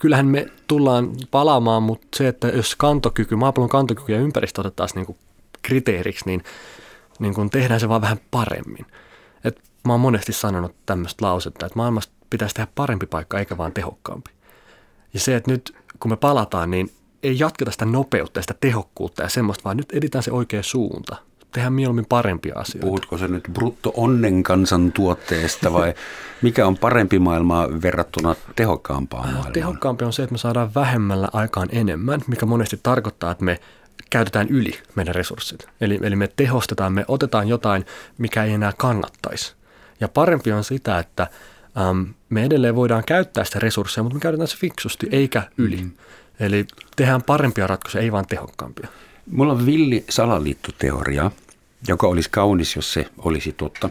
[SPEAKER 2] kyllähän me tullaan palaamaan, mutta se, että jos kantokyky, maapallon kantokyky ja ympäristö otettaisiin niin kuin kriteeriksi, niin, niin kuin tehdään se vaan vähän paremmin. Et mä oon monesti sanonut tämmöistä lausetta, että maailmasta pitäisi tehdä parempi paikka eikä vaan tehokkaampi. Ja se, että nyt kun me palataan, niin ei jatketa sitä nopeutta ja sitä tehokkuutta ja semmoista, vaan nyt editään se oikea suunta tehdään mieluummin parempia asioita.
[SPEAKER 1] Puhutko se nyt brutto onnen tuotteesta vai <laughs> mikä on parempi maailma verrattuna tehokkaampaan äh, maailmaan?
[SPEAKER 2] Tehokkaampi on se, että me saadaan vähemmällä aikaan enemmän, mikä monesti tarkoittaa, että me käytetään yli meidän resurssit. Eli, eli me tehostetaan, me otetaan jotain, mikä ei enää kannattaisi. Ja parempi on sitä, että äm, me edelleen voidaan käyttää sitä resursseja, mutta me käytetään se fiksusti eikä yli. Mm. Eli tehdään parempia ratkaisuja, ei vaan tehokkaampia.
[SPEAKER 1] Mulla on villi salaliittoteoria, joka olisi kaunis, jos se olisi totta.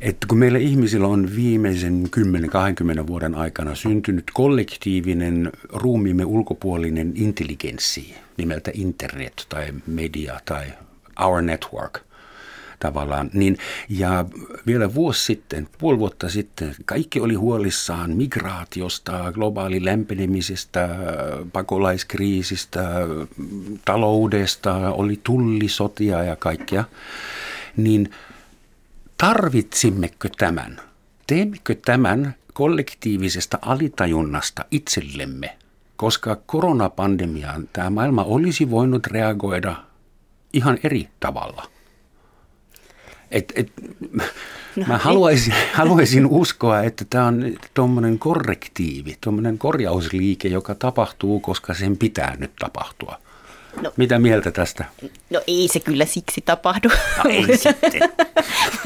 [SPEAKER 1] Että kun meillä ihmisillä on viimeisen 10-20 vuoden aikana syntynyt kollektiivinen ruumiimme ulkopuolinen intelligenssi nimeltä internet tai media tai our network – tavallaan. Niin, ja vielä vuosi sitten, puoli vuotta sitten, kaikki oli huolissaan migraatiosta, globaali lämpenemisestä, pakolaiskriisistä, taloudesta, oli tullisotia ja kaikkea. Niin tarvitsimmekö tämän? Teemmekö tämän kollektiivisesta alitajunnasta itsellemme? Koska koronapandemiaan tämä maailma olisi voinut reagoida ihan eri tavalla. Et, et, no, mä haluaisin, <laughs> haluaisin uskoa, että tämä on tuommoinen korrektiivi, tuommoinen korjausliike, joka tapahtuu, koska sen pitää nyt tapahtua. No, Mitä mieltä tästä?
[SPEAKER 3] No ei se kyllä siksi tapahdu.
[SPEAKER 1] No, ei <laughs> sitten.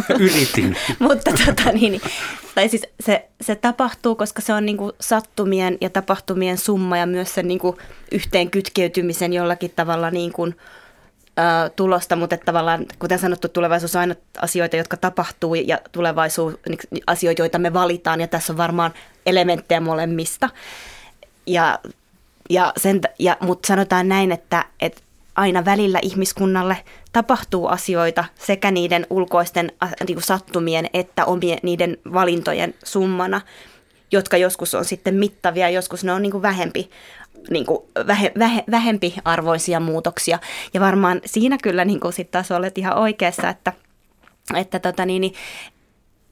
[SPEAKER 1] <laughs> Yritin.
[SPEAKER 3] Mutta tota, niin, tai siis se, se tapahtuu, koska se on niinku sattumien ja tapahtumien summa ja myös sen niinku yhteen kytkeytymisen jollakin tavalla niin kuin – tulosta, mutta että tavallaan, kuten sanottu, tulevaisuus on aina asioita, jotka tapahtuu ja tulevaisuus niin asioita, joita me valitaan ja tässä on varmaan elementtejä molemmista. Ja, ja sen, ja, mutta sanotaan näin, että, että aina välillä ihmiskunnalle tapahtuu asioita sekä niiden ulkoisten niin kuin sattumien että omien niiden valintojen summana, jotka joskus on sitten mittavia, joskus ne on niin kuin vähempi niin kuin vähe, vähe, vähempi arvoisia muutoksia. Ja varmaan siinä kyllä niin kuin sit taas olet ihan oikeassa, että, että, tota niin,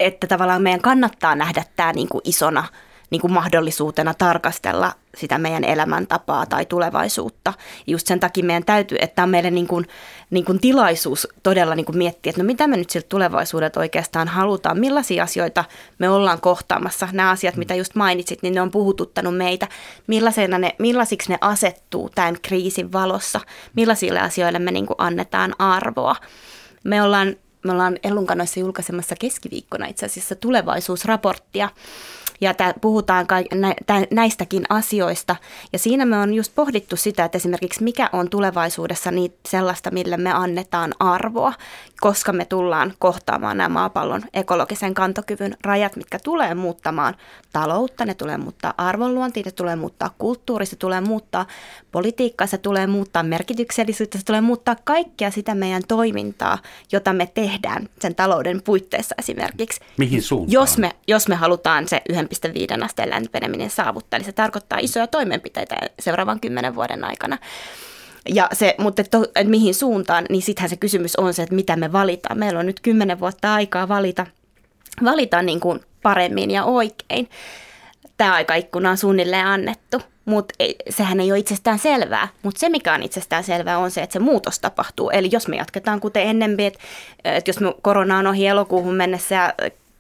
[SPEAKER 3] että tavallaan meidän kannattaa nähdä tämä niin kuin isona niin kuin mahdollisuutena tarkastella sitä meidän elämäntapaa tai tulevaisuutta. Just sen takia meidän täytyy, että on meille niin kuin, niin kuin tilaisuus todella niin kuin miettiä, että no mitä me nyt siltä tulevaisuudet oikeastaan halutaan, millaisia asioita me ollaan kohtaamassa. Nämä asiat, mitä just mainitsit, niin ne on puhututtanut meitä. Millaisena ne, millaisiksi ne asettuu tämän kriisin valossa, millaisille asioille me niin kuin annetaan arvoa. Me ollaan me ollaan Ellunkanoissa julkaisemassa keskiviikkona itse asiassa tulevaisuusraporttia, ja tää, puhutaan ka- nä- näistäkin asioista. Ja siinä me on just pohdittu sitä, että esimerkiksi mikä on tulevaisuudessa niin sellaista, mille me annetaan arvoa, koska me tullaan kohtaamaan nämä maapallon ekologisen kantokyvyn rajat, mitkä tulee muuttamaan taloutta, ne tulee muuttaa arvonluontia, ne tulee muuttaa kulttuuri, se tulee muuttaa politiikkaa, se tulee muuttaa merkityksellisyyttä, se tulee muuttaa kaikkea sitä meidän toimintaa, jota me tehdään sen talouden puitteissa esimerkiksi.
[SPEAKER 1] Mihin suuntaan?
[SPEAKER 3] Jos me, jos me halutaan se 1,5 asteen lämpeneminen saavuttaa, niin se tarkoittaa isoja toimenpiteitä seuraavan kymmenen vuoden aikana. Ja se, mutta to, että mihin suuntaan, niin sittenhän se kysymys on se, että mitä me valitaan. Meillä on nyt kymmenen vuotta aikaa valita, valita niin kuin paremmin ja oikein. Tämä aikaikkuna on suunnilleen annettu, mutta sehän ei ole itsestään selvää. Mutta se, mikä on itsestään selvää, on se, että se muutos tapahtuu. Eli jos me jatketaan kuten ennen, että, että jos me korona on ohi elokuuhun mennessä ja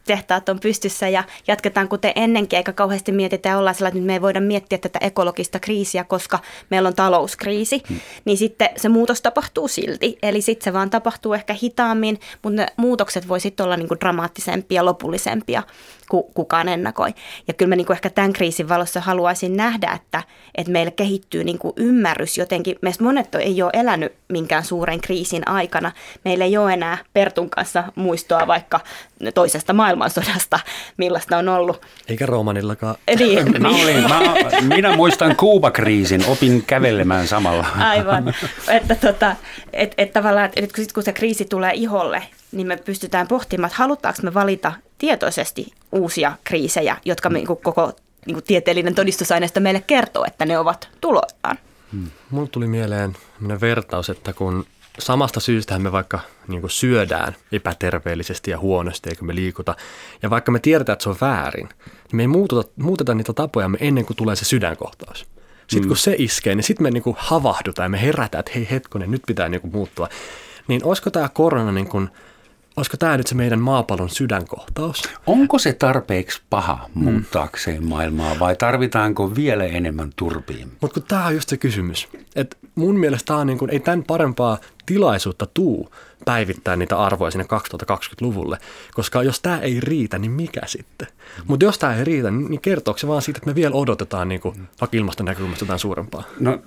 [SPEAKER 3] tehtaat on pystyssä ja jatketaan kuten ennenkin, eikä kauheasti mietitä ja ollaan sellainen, että nyt me ei voida miettiä tätä ekologista kriisiä, koska meillä on talouskriisi, hmm. niin sitten se muutos tapahtuu silti. Eli sitten se vaan tapahtuu ehkä hitaammin, mutta ne muutokset voi sitten olla niin kuin dramaattisempia, lopullisempia kuin kukaan ennakoi. Ja kyllä mä niin kuin ehkä tämän kriisin valossa haluaisin nähdä, että, että meillä kehittyy niin kuin ymmärrys jotenkin. Meistä monet ei ole elänyt minkään suuren kriisin aikana. Meillä ei ole enää Pertun kanssa muistoa vaikka toisesta maailmansodasta, millaista on ollut.
[SPEAKER 2] Eikä Roomanillakaan.
[SPEAKER 3] Niin, <laughs>
[SPEAKER 1] mä olin, mä, minä muistan Kuubakriisin, opin kävelemään samalla.
[SPEAKER 3] Aivan, että tota, et, et tavallaan, että kun, sit, kun se kriisi tulee iholle, niin me pystytään pohtimaan, että halutaanko me valita tietoisesti uusia kriisejä, jotka me, niin koko niin kuin tieteellinen todistusaineisto meille kertoo, että ne ovat tuloillaan.
[SPEAKER 2] Hmm. Mulle tuli mieleen vertaus, että kun samasta syystä me vaikka niin kuin syödään epäterveellisesti ja huonosti, eikö me liikuta. Ja vaikka me tiedetään, että se on väärin, niin me ei muuteta, muuteta niitä tapoja ennen kuin tulee se sydänkohtaus. Sitten mm. kun se iskee, niin sitten me niin kuin havahdutaan ja me herätään, että hei hetkonen, nyt pitää niin kuin muuttua. Niin olisiko tämä korona niin kuin – olisiko tämä nyt se meidän maapallon sydänkohtaus?
[SPEAKER 1] Onko se tarpeeksi paha muuttaakseen mm. maailmaa vai tarvitaanko vielä enemmän turpiin?
[SPEAKER 2] Mutta tämä on just se kysymys. Et mun mielestä tää on niin kun, ei tämän parempaa tilaisuutta tuu päivittää niitä arvoja sinne 2020-luvulle, koska jos tämä ei riitä, niin mikä sitten? Mm. Mutta jos tämä ei riitä, niin kertooko se vaan siitä, että me vielä odotetaan niin kuin, vaikka ilmaston näkökulmasta jotain suurempaa?
[SPEAKER 1] No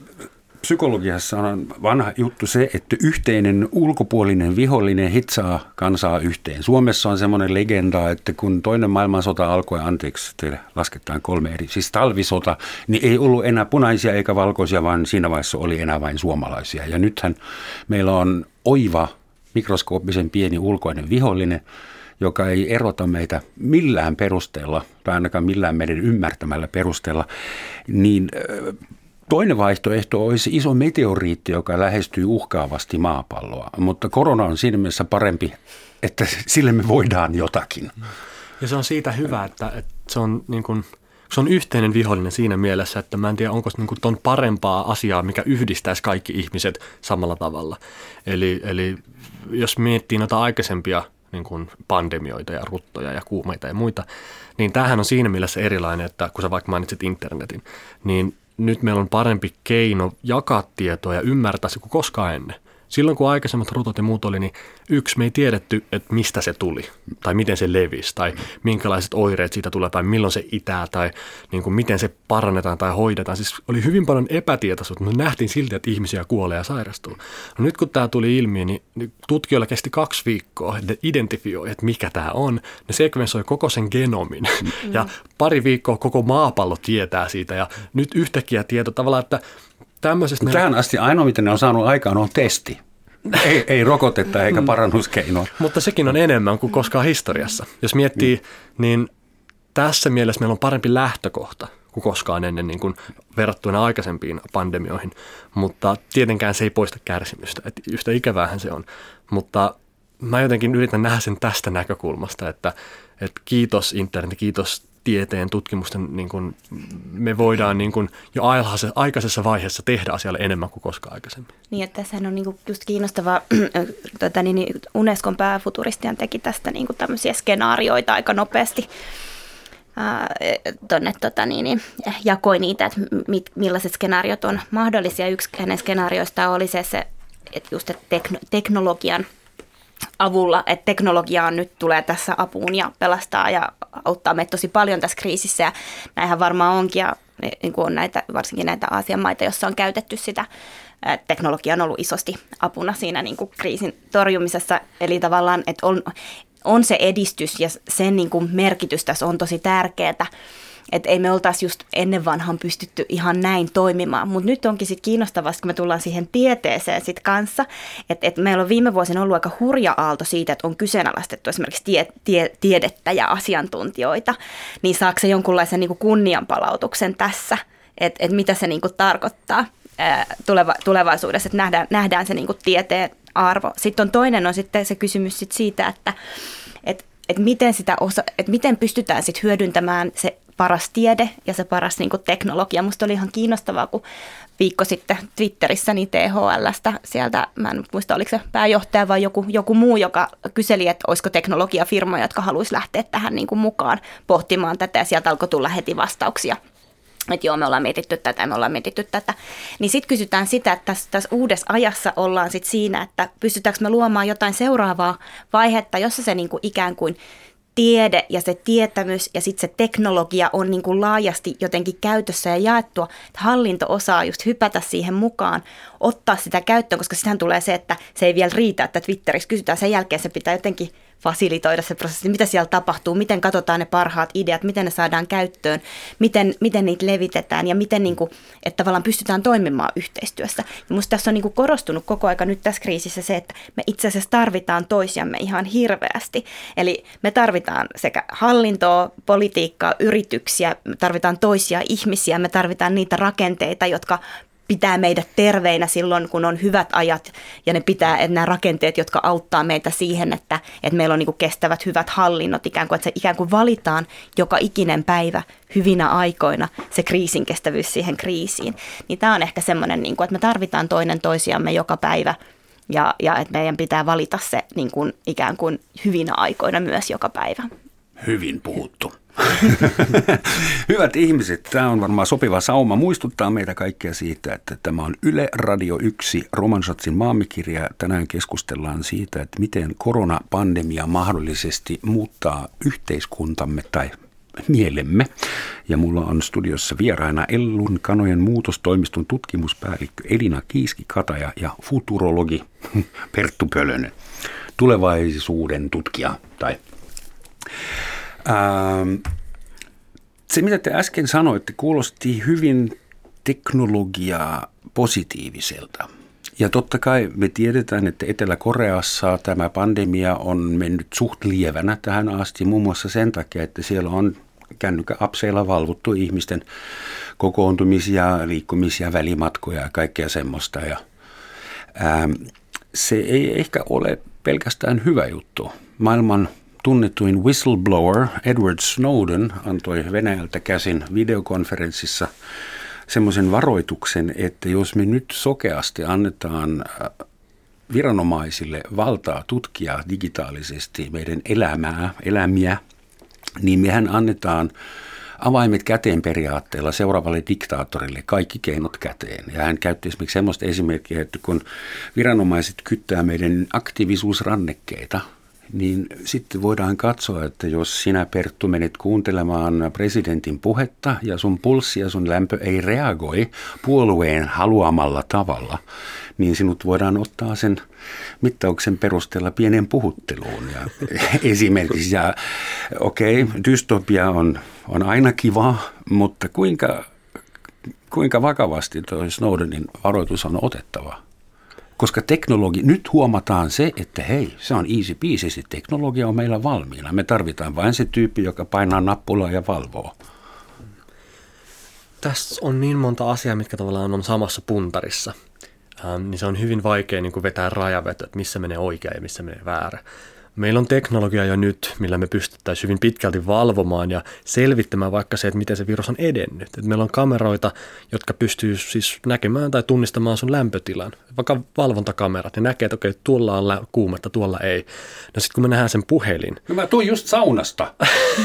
[SPEAKER 1] psykologiassa on vanha juttu se, että yhteinen ulkopuolinen vihollinen hitsaa kansaa yhteen. Suomessa on semmoinen legenda, että kun toinen maailmansota alkoi, anteeksi, lasketaan kolme eri, siis talvisota, niin ei ollut enää punaisia eikä valkoisia, vaan siinä vaiheessa oli enää vain suomalaisia. Ja nythän meillä on oiva, mikroskooppisen pieni ulkoinen vihollinen, joka ei erota meitä millään perusteella, tai ainakaan millään meidän ymmärtämällä perusteella, niin Toinen vaihtoehto olisi iso meteoriitti, joka lähestyy uhkaavasti maapalloa, mutta korona on siinä mielessä parempi, että sille me voidaan jotakin.
[SPEAKER 2] Ja se on siitä hyvä, että, että se on niin kuin, se on yhteinen vihollinen siinä mielessä, että mä en tiedä, onko se niin ton parempaa asiaa, mikä yhdistäisi kaikki ihmiset samalla tavalla. Eli, eli jos miettii noita aikaisempia niin kuin pandemioita ja ruttoja ja kuumeita ja muita, niin tämähän on siinä mielessä erilainen, että kun sä vaikka mainitsit internetin, niin nyt meillä on parempi keino jakaa tietoa ja ymmärtää se kuin koskaan ennen. Silloin kun aikaisemmat rutot ja muut oli, niin yksi me ei tiedetty, että mistä se tuli, tai miten se levisi, tai minkälaiset oireet siitä tulee, tai milloin se itää, tai niin kuin miten se parannetaan tai hoidetaan. Siis oli hyvin paljon epätietoisuutta, mutta nähtiin silti, että ihmisiä kuolee ja sairastuu. No nyt kun tämä tuli ilmi, niin tutkijoilla kesti kaksi viikkoa, että identifioi, että mikä tämä on. Ne sekvensoi koko sen genomin, mm. <laughs> ja pari viikkoa koko maapallo tietää siitä, ja nyt yhtäkkiä tieto tavallaan, että tämmöisestä...
[SPEAKER 1] Meillä... Tähän asti ainoa, mitä ne on saanut aikaan, on testi. ei, ei rokotetta eikä mm. parannuskeinoa.
[SPEAKER 2] Mutta sekin on enemmän kuin koskaan historiassa. Jos miettii, mm. niin tässä mielessä meillä on parempi lähtökohta kuin koskaan ennen niin kuin verrattuna aikaisempiin pandemioihin. Mutta tietenkään se ei poista kärsimystä. Et yhtä ikävähän se on. Mutta mä jotenkin yritän nähdä sen tästä näkökulmasta, että, että kiitos internet, kiitos tieteen tutkimusten, niin kuin me voidaan niin kuin jo aikaisessa vaiheessa tehdä asialle enemmän kuin koskaan aikaisemmin.
[SPEAKER 3] Niin, että tässähän on niin kuin just kiinnostavaa, <clears throat> tuota, niin, niin Unescon pääfuturistian teki tästä niin kuin tämmöisiä skenaarioita aika nopeasti tuonne tota, niin, niin, jakoi niitä, että mit, millaiset skenaariot on mahdollisia. Yksi hänen skenaarioista oli se, se että just että tekno, teknologian avulla, että teknologia nyt tulee tässä apuun ja pelastaa ja auttaa meitä tosi paljon tässä kriisissä ja näinhän varmaan onkin ja niin kuin on näitä, varsinkin näitä Aasian maita, joissa on käytetty sitä teknologia on ollut isosti apuna siinä niin kuin kriisin torjumisessa. Eli tavallaan, että on, on se edistys ja sen niin kuin merkitys tässä on tosi tärkeää. Että ei me oltaisi just ennen vanhan pystytty ihan näin toimimaan. Mutta nyt onkin sitten kiinnostavaa, kun me tullaan siihen tieteeseen sitten kanssa, että et meillä on viime vuosina ollut aika hurja aalto siitä, että on kyseenalaistettu esimerkiksi tie, tie, tiedettä ja asiantuntijoita. Niin saako se jonkunlaisen niin kunnianpalautuksen tässä, että et mitä se niin tarkoittaa tuleva, tulevaisuudessa, että nähdään, nähdään se niin tieteen arvo. Sitten on toinen on sitten se kysymys sit siitä, että et, et miten, sitä osa, et miten pystytään sit hyödyntämään se paras tiede ja se paras niin kuin teknologia. Musta oli ihan kiinnostavaa, kun viikko sitten Twitterissä niin THLstä sieltä, mä en muista oliko se pääjohtaja vai joku, joku muu, joka kyseli, että olisiko teknologiafirmoja, jotka haluaisi lähteä tähän niin kuin mukaan pohtimaan tätä ja sieltä alkoi tulla heti vastauksia että joo, me ollaan mietitty tätä, me ollaan mietitty tätä. Niin sitten kysytään sitä, että tässä, tässä uudessa ajassa ollaan sitten siinä, että pystytäänkö me luomaan jotain seuraavaa vaihetta, jossa se niinku ikään kuin tiede ja se tietämys ja sitten se teknologia on niin kuin laajasti jotenkin käytössä ja jaettua, että hallinto osaa just hypätä siihen mukaan, ottaa sitä käyttöön, koska sitähän tulee se, että se ei vielä riitä, että Twitterissä kysytään, sen jälkeen se pitää jotenkin fasilitoida se prosessi, mitä siellä tapahtuu, miten katsotaan ne parhaat ideat, miten ne saadaan käyttöön, miten, miten niitä levitetään? Ja miten niin kuin, että tavallaan pystytään toimimaan yhteistyössä. Ja musta tässä on niin kuin korostunut koko aika nyt tässä kriisissä se, että me itse asiassa tarvitaan toisiamme ihan hirveästi. Eli me tarvitaan sekä hallintoa, politiikkaa, yrityksiä, me tarvitaan toisia ihmisiä, me tarvitaan niitä rakenteita, jotka pitää meidät terveinä silloin, kun on hyvät ajat ja ne pitää, että nämä rakenteet, jotka auttaa meitä siihen, että, että meillä on niin kuin kestävät hyvät hallinnot, ikään kuin, että se ikään kuin valitaan joka ikinen päivä hyvinä aikoina se kriisin kestävyys siihen kriisiin. Niin tämä on ehkä semmoinen, niin kuin, että me tarvitaan toinen toisiamme joka päivä ja, ja että meidän pitää valita se niin kuin, ikään kuin hyvinä aikoina myös joka päivä.
[SPEAKER 1] Hyvin puhuttu. <laughs> Hyvät ihmiset, tämä on varmaan sopiva sauma muistuttaa meitä kaikkia siitä, että tämä on Yle Radio 1 Romansatsin maamikirja. Tänään keskustellaan siitä, että miten koronapandemia mahdollisesti muuttaa yhteiskuntamme tai mielemme. Ja mulla on studiossa vieraina Ellun kanojen muutostoimiston tutkimuspäällikkö Elina Kiiski-Kataja ja futurologi <laughs> Perttu Pölönen, tulevaisuuden tutkija tai Ähm, se, mitä te äsken sanoitte, kuulosti hyvin teknologiaa positiiviselta. Ja totta kai me tiedetään, että Etelä-Koreassa tämä pandemia on mennyt suht lievänä tähän asti, muun muassa sen takia, että siellä on kännykkäapseilla valvottu ihmisten kokoontumisia, liikkumisia, välimatkoja ja kaikkea semmoista. Ja, ää, ähm, se ei ehkä ole pelkästään hyvä juttu. Maailman tunnetuin whistleblower Edward Snowden antoi Venäjältä käsin videokonferenssissa semmoisen varoituksen, että jos me nyt sokeasti annetaan äh, viranomaisille valtaa tutkia digitaalisesti meidän elämää, elämiä, niin mehän annetaan avaimet käteen periaatteella seuraavalle diktaattorille, kaikki keinot käteen. Ja hän käytti esimerkiksi semmoista esimerkkiä, että kun viranomaiset kyttää meidän aktiivisuusrannekkeita – niin sitten voidaan katsoa, että jos sinä Perttu menet kuuntelemaan presidentin puhetta ja sun pulssi ja sun lämpö ei reagoi puolueen haluamalla tavalla, niin sinut voidaan ottaa sen mittauksen perusteella pienen puhutteluun. Ja <laughs> esimerkiksi, ja okei, okay, dystopia on, on aina kiva, mutta kuinka kuinka vakavasti tuo Snowdenin varoitus on otettava? Koska teknologi, nyt huomataan se, että hei, se on easy peasy, se teknologia on meillä valmiina. Me tarvitaan vain se tyyppi, joka painaa nappulaa ja valvoo.
[SPEAKER 2] Tässä on niin monta asiaa, mitkä tavallaan on samassa puntarissa. Ähm, niin se on hyvin vaikea niin vetää rajaveto, että missä menee oikea ja missä menee väärä. Meillä on teknologia jo nyt, millä me pystyttäisiin hyvin pitkälti valvomaan ja selvittämään vaikka se, että miten se virus on edennyt. Et meillä on kameroita, jotka pystyy siis näkemään tai tunnistamaan sun lämpötilan. Vaikka valvontakamerat, ne näkee, että okei, tuolla on kuumetta, tuolla ei. No sitten kun me nähdään sen puhelin.
[SPEAKER 1] No mä tuun just saunasta.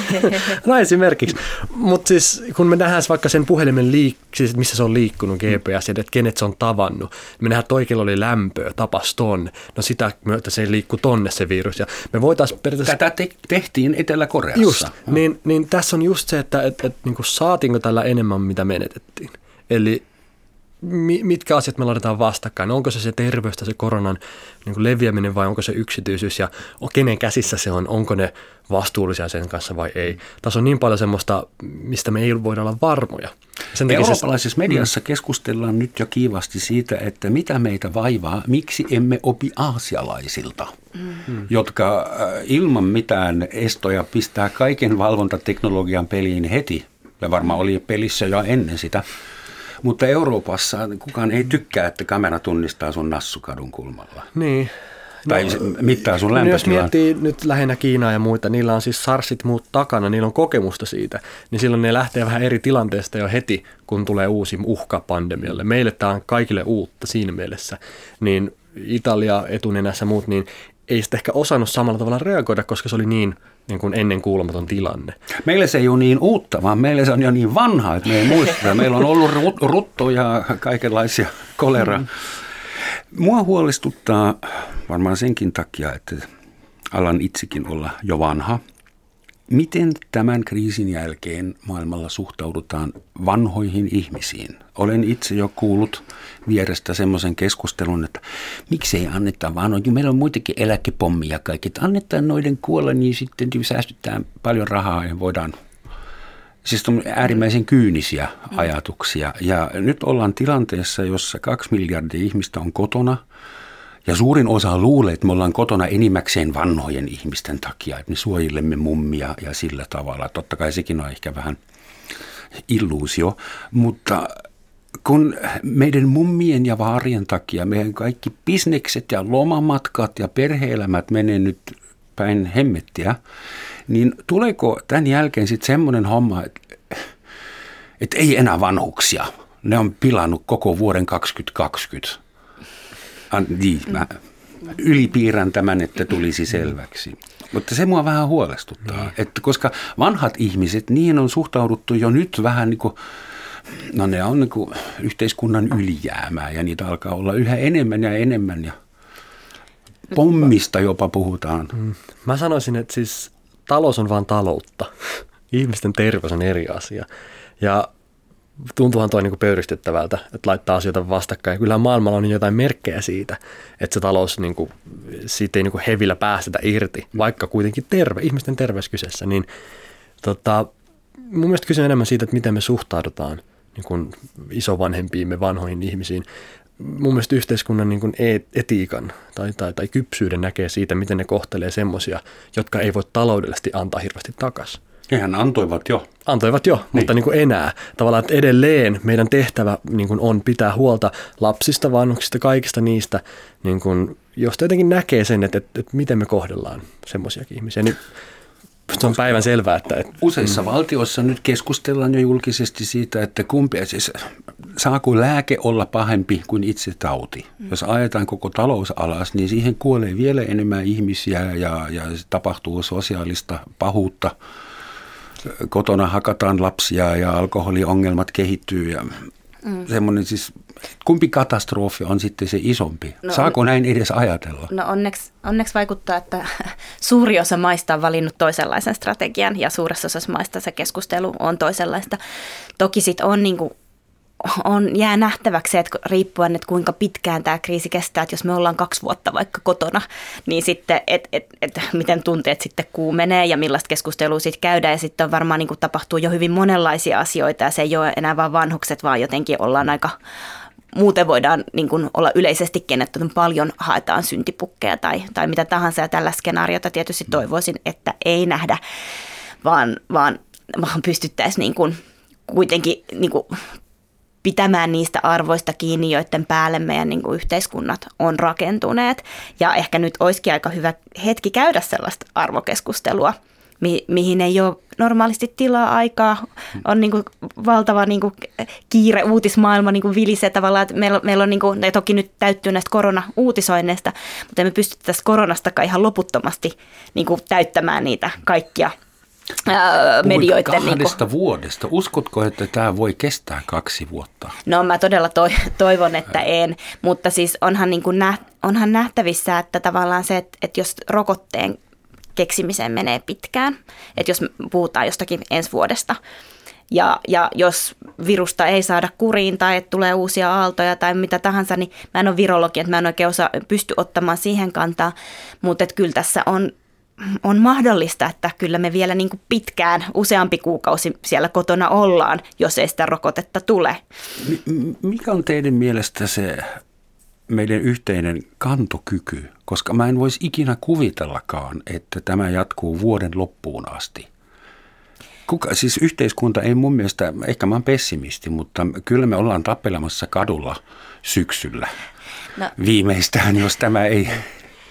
[SPEAKER 1] <laughs>
[SPEAKER 2] no esimerkiksi. Mutta siis kun me nähdään vaikka sen puhelimen liik- siis missä se on liikkunut GPS, että kenet se on tavannut. Me nähdään, että oli lämpöä, tapas ton. No sitä myötä se liikkuu tonne se virus. Ja me voitaisiin periaatteessa...
[SPEAKER 1] Tätä te- tehtiin Etelä-Koreassa.
[SPEAKER 2] Just, niin, niin tässä on just se, että et, et, niin saatiinko tällä enemmän, mitä menetettiin. Eli mitkä asiat me laitetaan vastakkain. Onko se se terveystä, se koronan niin kuin leviäminen vai onko se yksityisyys ja kenen käsissä se on, onko ne vastuullisia sen kanssa vai ei. Tässä on niin paljon semmoista, mistä me ei voida olla varmoja.
[SPEAKER 1] Sen Eurooppalaisessa mediassa mm. keskustellaan nyt jo kiivasti siitä, että mitä meitä vaivaa, miksi emme opi aasialaisilta, mm. jotka äh, ilman mitään estoja pistää kaiken valvontateknologian peliin heti. Ja varmaan oli pelissä jo ennen sitä. Mutta Euroopassa kukaan ei tykkää, että kamera tunnistaa sun nassukadun kulmalla.
[SPEAKER 2] Niin.
[SPEAKER 1] Tai no, mittaa sun lämpötilan.
[SPEAKER 2] Jos miettii nyt lähinnä Kiinaa ja muita, niillä on siis sarsit muut takana, niillä on kokemusta siitä. Niin silloin ne lähtee vähän eri tilanteesta jo heti, kun tulee uusi uhka pandemialle. Meille tämä on kaikille uutta siinä mielessä. Niin Italia etunenässä muut, niin ei sitä ehkä osannut samalla tavalla reagoida, koska se oli niin, niin kuin ennen kuulumaton tilanne.
[SPEAKER 1] Meillä se ei ole niin uutta, vaan meillä se on jo niin vanha, että me ei muista. <laughs> Meillä on ollut rutto ja kaikenlaisia kolera. Mm. Mua huolestuttaa varmaan senkin takia, että alan itsekin olla jo vanha – Miten tämän kriisin jälkeen maailmalla suhtaudutaan vanhoihin ihmisiin? Olen itse jo kuullut vierestä semmoisen keskustelun, että miksei anneta vaan, meillä on muitakin eläkepommia kaikki, että annetaan noiden kuolla, niin sitten säästytään paljon rahaa ja voidaan Siis on äärimmäisen kyynisiä ajatuksia. Ja nyt ollaan tilanteessa, jossa kaksi miljardia ihmistä on kotona – ja suurin osa luulee, että me ollaan kotona enimmäkseen vanhojen ihmisten takia, että me suojelemme mummia ja sillä tavalla. Totta kai sekin on ehkä vähän illuusio, mutta kun meidän mummien ja vaarien takia meidän kaikki bisnekset ja lomamatkat ja perheelämät menee nyt päin hemmettiä, niin tuleeko tämän jälkeen sitten semmoinen homma, että, että ei enää vanhuksia. Ne on pilannut koko vuoden 2020 An, niin, mä ylipiirrän tämän, että tulisi selväksi. Mutta se mua vähän huolestuttaa, niin. että koska vanhat ihmiset, niihin on suhtauduttu jo nyt vähän niin kuin, no ne on niin kuin yhteiskunnan ylijäämää ja niitä alkaa olla yhä enemmän ja enemmän ja pommista jopa puhutaan. Mm.
[SPEAKER 2] Mä sanoisin, että siis talous on vain taloutta. <laughs> Ihmisten terveys on eri asia. Ja tuntuuhan toi niin pöyristyttävältä, että laittaa asioita vastakkain. Kyllähän maailmalla on jotain merkkejä siitä, että se talous, niin kuin, siitä ei niin kuin hevillä päästetä irti, vaikka kuitenkin terve, ihmisten terveys kyseessä. Niin, tota, mun mielestä kyse enemmän siitä, että miten me suhtaudutaan niin kuin isovanhempiimme, vanhoihin ihmisiin. Mun mielestä yhteiskunnan niin kuin etiikan tai, tai, tai kypsyyden näkee siitä, miten ne kohtelee semmoisia, jotka ei voi taloudellisesti antaa hirveästi takaisin.
[SPEAKER 1] Hehän antoivat jo.
[SPEAKER 2] Antoivat jo, niin. mutta niin kuin enää. Tavallaan, että edelleen meidän tehtävä niin kuin on pitää huolta lapsista, vanhuksista, kaikista niistä, niin kuin, josta jotenkin näkee sen, että, että, että miten me kohdellaan semmoisiakin ihmisiä. Niin se on päivän selvää, että... että
[SPEAKER 1] Useissa mm. valtioissa nyt keskustellaan jo julkisesti siitä, että kumpi, siis saako lääke olla pahempi kuin itse tauti. Mm. Jos ajetaan koko talous alas, niin siihen kuolee vielä enemmän ihmisiä ja, ja tapahtuu sosiaalista pahuutta kotona hakataan lapsia ja alkoholiongelmat kehittyy ja mm. semmoinen siis, kumpi katastrofi on sitten se isompi? No Saako on, näin edes ajatella?
[SPEAKER 3] No onneksi, onneksi vaikuttaa, että <laughs> suuri osa maista on valinnut toisenlaisen strategian ja suuressa osassa maista se keskustelu on toisenlaista. Toki sitten on niin kuin on, jää nähtäväksi, että riippuen, että kuinka pitkään tämä kriisi kestää, että jos me ollaan kaksi vuotta vaikka kotona, niin sitten, että et, et, miten tunteet sitten kuumenee ja millaista keskustelua siitä käydään. Ja sitten on varmaan niin kuin tapahtuu jo hyvin monenlaisia asioita ja se ei ole enää vain vanhukset, vaan jotenkin ollaan aika, muuten voidaan niin kuin olla yleisestikin, että paljon haetaan syntipukkeja tai, tai mitä tahansa. Ja tällä skenaariota tietysti toivoisin, että ei nähdä, vaan, vaan, vaan pystyttäisiin niin kuin kuitenkin niin kuin pitämään niistä arvoista kiinni, joiden päälle meidän niin kuin yhteiskunnat on rakentuneet. Ja ehkä nyt olisikin aika hyvä hetki käydä sellaista arvokeskustelua, mi- mihin ei ole normaalisti tilaa aikaa. On niin kuin valtava niin kuin kiire uutismaailma niin kuin vilisee tavallaan, että meillä, meillä on, niin kuin, toki nyt täyttyy näistä korona-uutisoinneista, mutta emme pysty tästä koronastakaan ihan loputtomasti niin kuin täyttämään niitä kaikkia medioiden...
[SPEAKER 1] kahdesta niin kuin... vuodesta. Uskotko, että tämä voi kestää kaksi vuotta?
[SPEAKER 3] No mä todella to- toivon, että en, mutta siis onhan, niin kuin nä- onhan nähtävissä, että tavallaan se, että, että jos rokotteen keksimiseen menee pitkään, että jos puhutaan jostakin ensi vuodesta, ja, ja jos virusta ei saada kuriin tai että tulee uusia aaltoja tai mitä tahansa, niin mä en ole virologi, että mä en oikein osaa, pysty ottamaan siihen kantaa, mutta että kyllä tässä on on mahdollista, että kyllä me vielä niin kuin pitkään, useampi kuukausi siellä kotona ollaan, jos ei sitä rokotetta tule.
[SPEAKER 1] Mikä on teidän mielestä se meidän yhteinen kantokyky? Koska mä en voisi ikinä kuvitellakaan, että tämä jatkuu vuoden loppuun asti. Kuka, siis yhteiskunta ei mun mielestä, ehkä mä oon pessimisti, mutta kyllä me ollaan tappelemassa kadulla syksyllä. No. Viimeistään, jos tämä ei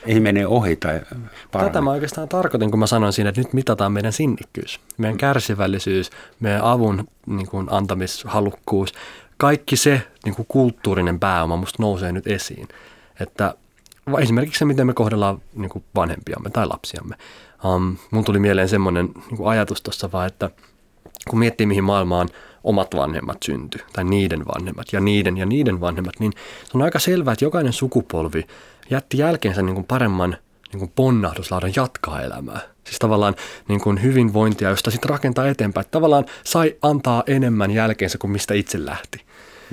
[SPEAKER 1] ei mene ohi tai
[SPEAKER 2] parane. Tätä mä oikeastaan tarkoitin, kun mä sanoin siinä, että nyt mitataan meidän sinnikkyys, meidän kärsivällisyys, meidän avun niin kuin, antamishalukkuus. Kaikki se niin kuin kulttuurinen pääoma musta nousee nyt esiin. Että esimerkiksi se, miten me kohdellaan niin kuin vanhempiamme tai lapsiamme. Um, mun tuli mieleen semmoinen niin ajatus tuossa vaan, että kun miettii mihin maailmaan omat vanhemmat synty tai niiden vanhemmat ja niiden ja niiden vanhemmat, niin se on aika selvää, että jokainen sukupolvi jätti jälkeensä niin kuin paremman niin kuin ponnahduslaudan jatkaa elämää. Siis tavallaan niin kuin hyvinvointia, josta sitten rakentaa eteenpäin. Että tavallaan sai antaa enemmän jälkeensä kuin mistä itse lähti.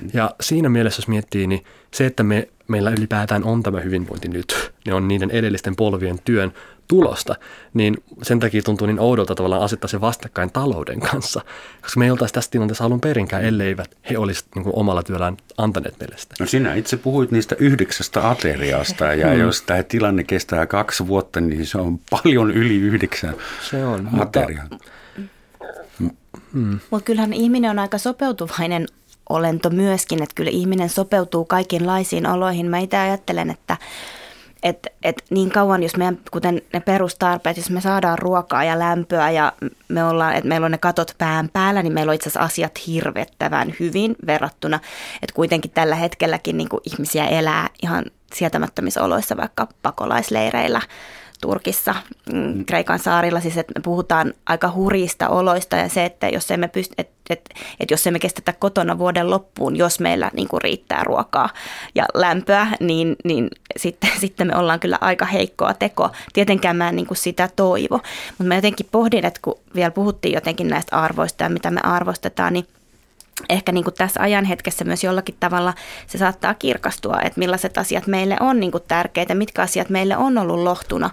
[SPEAKER 2] Mm. Ja siinä mielessä, jos miettii, niin se, että me, meillä ylipäätään on tämä hyvinvointi nyt, <laughs> niin on niiden edellisten polvien työn tulosta, niin sen takia tuntuu niin oudolta tavallaan asettaa se vastakkain talouden kanssa, koska me ei oltaisi tässä tilanteessa alun perinkään, elleivät he olisivat niin kuin omalla työllään antaneet meille sitä.
[SPEAKER 1] No sinä itse puhuit niistä yhdeksästä ateriasta, ja hmm. jos tämä tilanne kestää kaksi vuotta, niin se on paljon yli yhdeksän se on, ateriaa. Mutta,
[SPEAKER 3] mm. mutta kyllähän ihminen on aika sopeutuvainen olento myöskin, että kyllä ihminen sopeutuu kaikenlaisiin oloihin. Mä itse ajattelen, että että et niin kauan, jos meidän, kuten ne perustarpeet, jos me saadaan ruokaa ja lämpöä ja me ollaan, että meillä on ne katot pään päällä, niin meillä on itse asiassa asiat hirvettävän hyvin verrattuna, että kuitenkin tällä hetkelläkin niin ihmisiä elää ihan sietämättömissä oloissa vaikka pakolaisleireillä Turkissa, mm, mm. Kreikan saarilla, siis että me puhutaan aika hurista oloista ja se, että jos emme pysty, että et, et jos emme kestetä kotona vuoden loppuun, jos meillä niin kuin riittää ruokaa ja lämpöä, niin, niin sitten, <laughs> sitten me ollaan kyllä aika heikkoa tekoa. Tietenkään mä en niin kuin sitä toivo, mutta mä jotenkin pohdin, että kun vielä puhuttiin jotenkin näistä arvoista ja mitä me arvostetaan, niin ehkä niin kuin tässä ajan hetkessä myös jollakin tavalla se saattaa kirkastua, että millaiset asiat meille on niin kuin tärkeitä, mitkä asiat meille on ollut lohtuna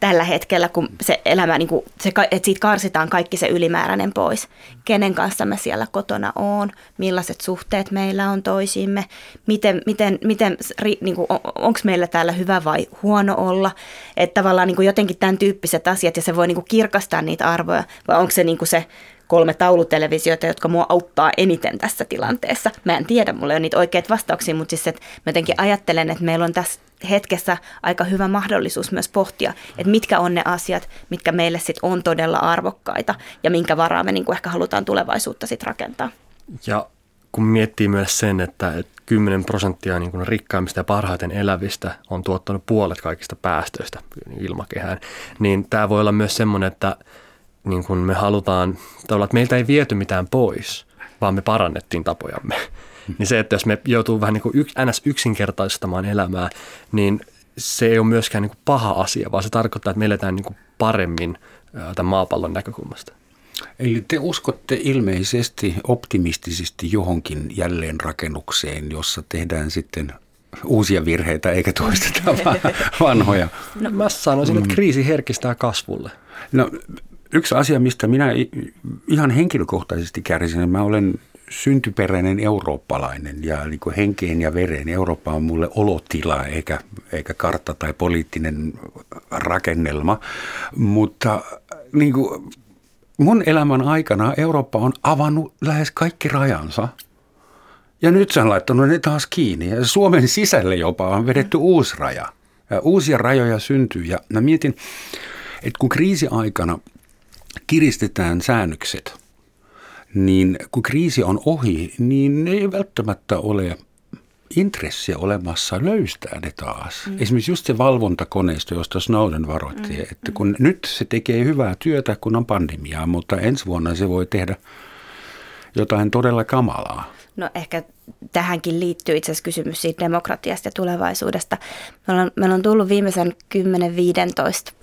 [SPEAKER 3] tällä hetkellä, kun se elämä, niin kuin, se, että siitä karsitaan kaikki se ylimääräinen pois. Kenen kanssa me siellä kotona on, millaiset suhteet meillä on toisiimme, miten, miten, miten niin onko meillä täällä hyvä vai huono olla. Että tavallaan niin kuin jotenkin tämän tyyppiset asiat ja se voi niin kuin kirkastaa niitä arvoja, vai onko se niin kuin se kolme taulutelevisioita, jotka mua auttaa eniten tässä tilanteessa. Mä en tiedä, mulla ei ole niitä oikeita vastauksia, mutta siis että mä jotenkin ajattelen, että meillä on tässä hetkessä aika hyvä mahdollisuus myös pohtia, että mitkä on ne asiat, mitkä meille sitten on todella arvokkaita ja minkä varaa me niinku ehkä halutaan tulevaisuutta sitten rakentaa.
[SPEAKER 2] Ja kun miettii myös sen, että, että 10 prosenttia niin kuin rikkaimmista ja parhaiten elävistä on tuottanut puolet kaikista päästöistä ilmakehään, niin tämä voi olla myös semmoinen, että niin kuin me halutaan, että meiltä ei viety mitään pois, vaan me parannettiin tapojamme. Niin se, että jos me joutuu vähän niin kuin ns. yksinkertaistamaan elämää, niin se ei ole myöskään niin kuin paha asia, vaan se tarkoittaa, että me eletään niin kuin paremmin tämän maapallon näkökulmasta.
[SPEAKER 1] Eli te uskotte ilmeisesti optimistisesti johonkin jälleenrakennukseen, jossa tehdään sitten uusia virheitä eikä toisteta <laughs> vanhoja.
[SPEAKER 2] No, mä sanoisin, että mm. kriisi herkistää kasvulle.
[SPEAKER 1] No, yksi asia, mistä minä ihan henkilökohtaisesti kärsin, mä olen syntyperäinen eurooppalainen ja niin kuin henkeen ja vereen. Eurooppa on mulle olotila eikä, eikä kartta tai poliittinen rakennelma, mutta niin kuin mun elämän aikana Eurooppa on avannut lähes kaikki rajansa. Ja nyt se on laittanut ne taas kiinni. Ja Suomen sisälle jopa on vedetty uusi raja. Ja uusia rajoja syntyy. Ja mä mietin, että kun kriisiaikana kiristetään säännökset, niin kun kriisi on ohi, niin ei välttämättä ole intressiä olemassa löystää ne taas. Mm. Esimerkiksi just se valvontakoneisto, josta Snowden varoitti, mm. että kun nyt se tekee hyvää työtä, kun on pandemiaa, mutta ensi vuonna se voi tehdä jotain todella kamalaa.
[SPEAKER 3] No ehkä tähänkin liittyy itse asiassa kysymys siitä demokratiasta ja tulevaisuudesta. Meillä on, meillä on tullut viimeisen 10-15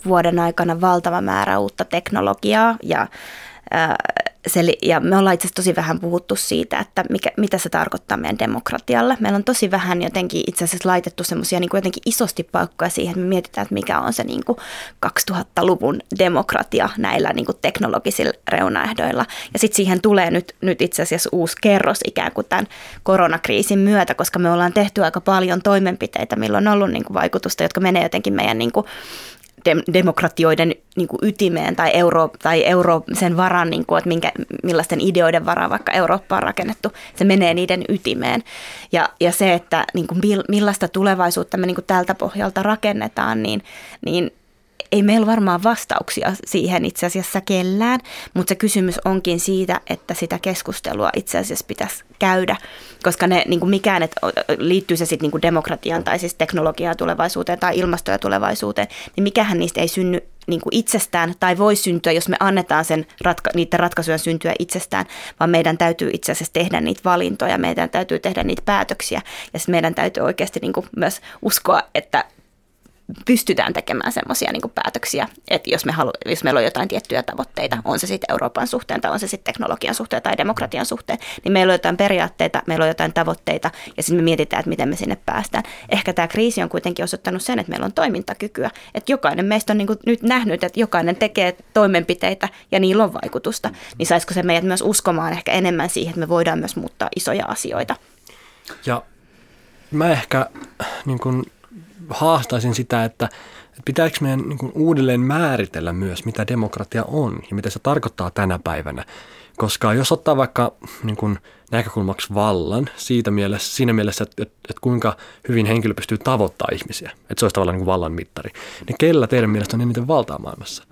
[SPEAKER 3] vuoden aikana valtava määrä uutta teknologiaa ja ja me ollaan itse asiassa tosi vähän puhuttu siitä, että mikä, mitä se tarkoittaa meidän demokratialle. Meillä on tosi vähän jotenkin itse asiassa laitettu semmoisia niin jotenkin isosti paukkoja siihen, että me mietitään, että mikä on se niin kuin 2000-luvun demokratia näillä niin kuin teknologisilla reunaehdoilla. Ja sitten siihen tulee nyt, nyt itse asiassa uusi kerros ikään kuin tämän koronakriisin myötä, koska me ollaan tehty aika paljon toimenpiteitä, millä on ollut niin kuin vaikutusta, jotka menee jotenkin meidän niin kuin dem- demokratioiden niin kuin ytimeen tai, euro, tai euro sen varan, niin kuin, että minkä, millaisten ideoiden varan vaikka Eurooppa on rakennettu, se menee niiden ytimeen. Ja, ja se, että niin kuin millaista tulevaisuutta me niin kuin tältä pohjalta rakennetaan, niin, niin ei meillä varmaan vastauksia siihen itse asiassa kellään, mutta se kysymys onkin siitä, että sitä keskustelua itse asiassa pitäisi käydä, koska ne niin kuin mikään, että liittyy se sitten niin demokratiaan tai siis teknologiaan tulevaisuuteen tai ilmastoon ja tulevaisuuteen, niin mikähän niistä ei synny niin kuin itsestään tai voi syntyä, jos me annetaan sen ratka- niiden ratkaisujen syntyä itsestään, vaan meidän täytyy itse asiassa tehdä niitä valintoja, meidän täytyy tehdä niitä päätöksiä. Ja meidän täytyy oikeasti niin kuin myös uskoa, että pystytään tekemään semmoisia niin päätöksiä, että jos, me halu, jos meillä on jotain tiettyjä tavoitteita, on se sitten Euroopan suhteen tai on se sitten teknologian suhteen tai demokratian suhteen, niin meillä on jotain periaatteita, meillä on jotain tavoitteita ja sitten me mietitään, että miten me sinne päästään. Ehkä tämä kriisi on kuitenkin osoittanut sen, että meillä on toimintakykyä, että jokainen meistä on niin nyt nähnyt, että jokainen tekee toimenpiteitä ja niillä on vaikutusta, niin saisiko se meidät myös uskomaan ehkä enemmän siihen, että me voidaan myös muuttaa isoja asioita.
[SPEAKER 2] Ja mä ehkä niin kun haastaisin sitä, että pitääkö meidän niin kuin uudelleen määritellä myös, mitä demokratia on ja mitä se tarkoittaa tänä päivänä. Koska jos ottaa vaikka niin kuin näkökulmaksi vallan siitä mielessä, siinä mielessä, että, että, että kuinka hyvin henkilö pystyy tavoittamaan ihmisiä, että se olisi tavallaan niin kuin vallan mittari, niin kellä teidän mielestä on eniten valtaa maailmassa?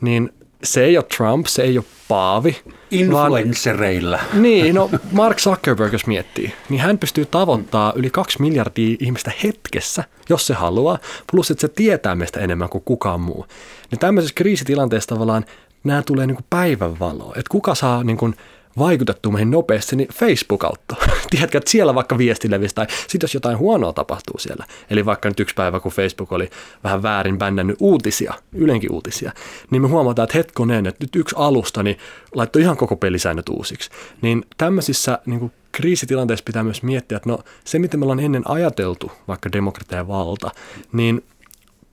[SPEAKER 2] Niin se ei ole Trump, se ei ole Paavi.
[SPEAKER 1] Influenssereilla.
[SPEAKER 2] Vaan, niin, no Mark Zuckerberg, jos miettii, niin hän pystyy tavoittaa yli kaksi miljardia ihmistä hetkessä, jos se haluaa, plus että se tietää meistä enemmän kuin kukaan muu. Niin tämmöisessä kriisitilanteessa tavallaan nämä tulee niin kuin päivänvaloa, että kuka saa niin kuin vaikutettua meihin nopeasti, niin Facebook auttoi. <laughs> Tiedätkö, että siellä vaikka viesti levisi tai sitten jos jotain huonoa tapahtuu siellä. Eli vaikka nyt yksi päivä, kun Facebook oli vähän väärin bännännyt uutisia, ylenkin uutisia, niin me huomataan, että hetkonen, että nyt yksi alusta niin laittoi ihan koko pelisäännöt uusiksi. Niin tämmöisissä niin kuin kriisitilanteissa pitää myös miettiä, että no se, miten me ollaan ennen ajateltu, vaikka demokratia ja valta, niin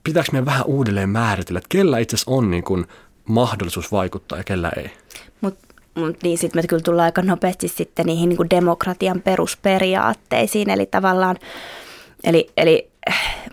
[SPEAKER 2] pitääkö meidän vähän uudelleen määritellä, että kellä itse asiassa on niin kuin mahdollisuus vaikuttaa ja kellä ei.
[SPEAKER 3] Mutta niin sitten me kyllä tullaan aika nopeasti sitten niihin niin kuin demokratian perusperiaatteisiin, eli tavallaan, eli, eli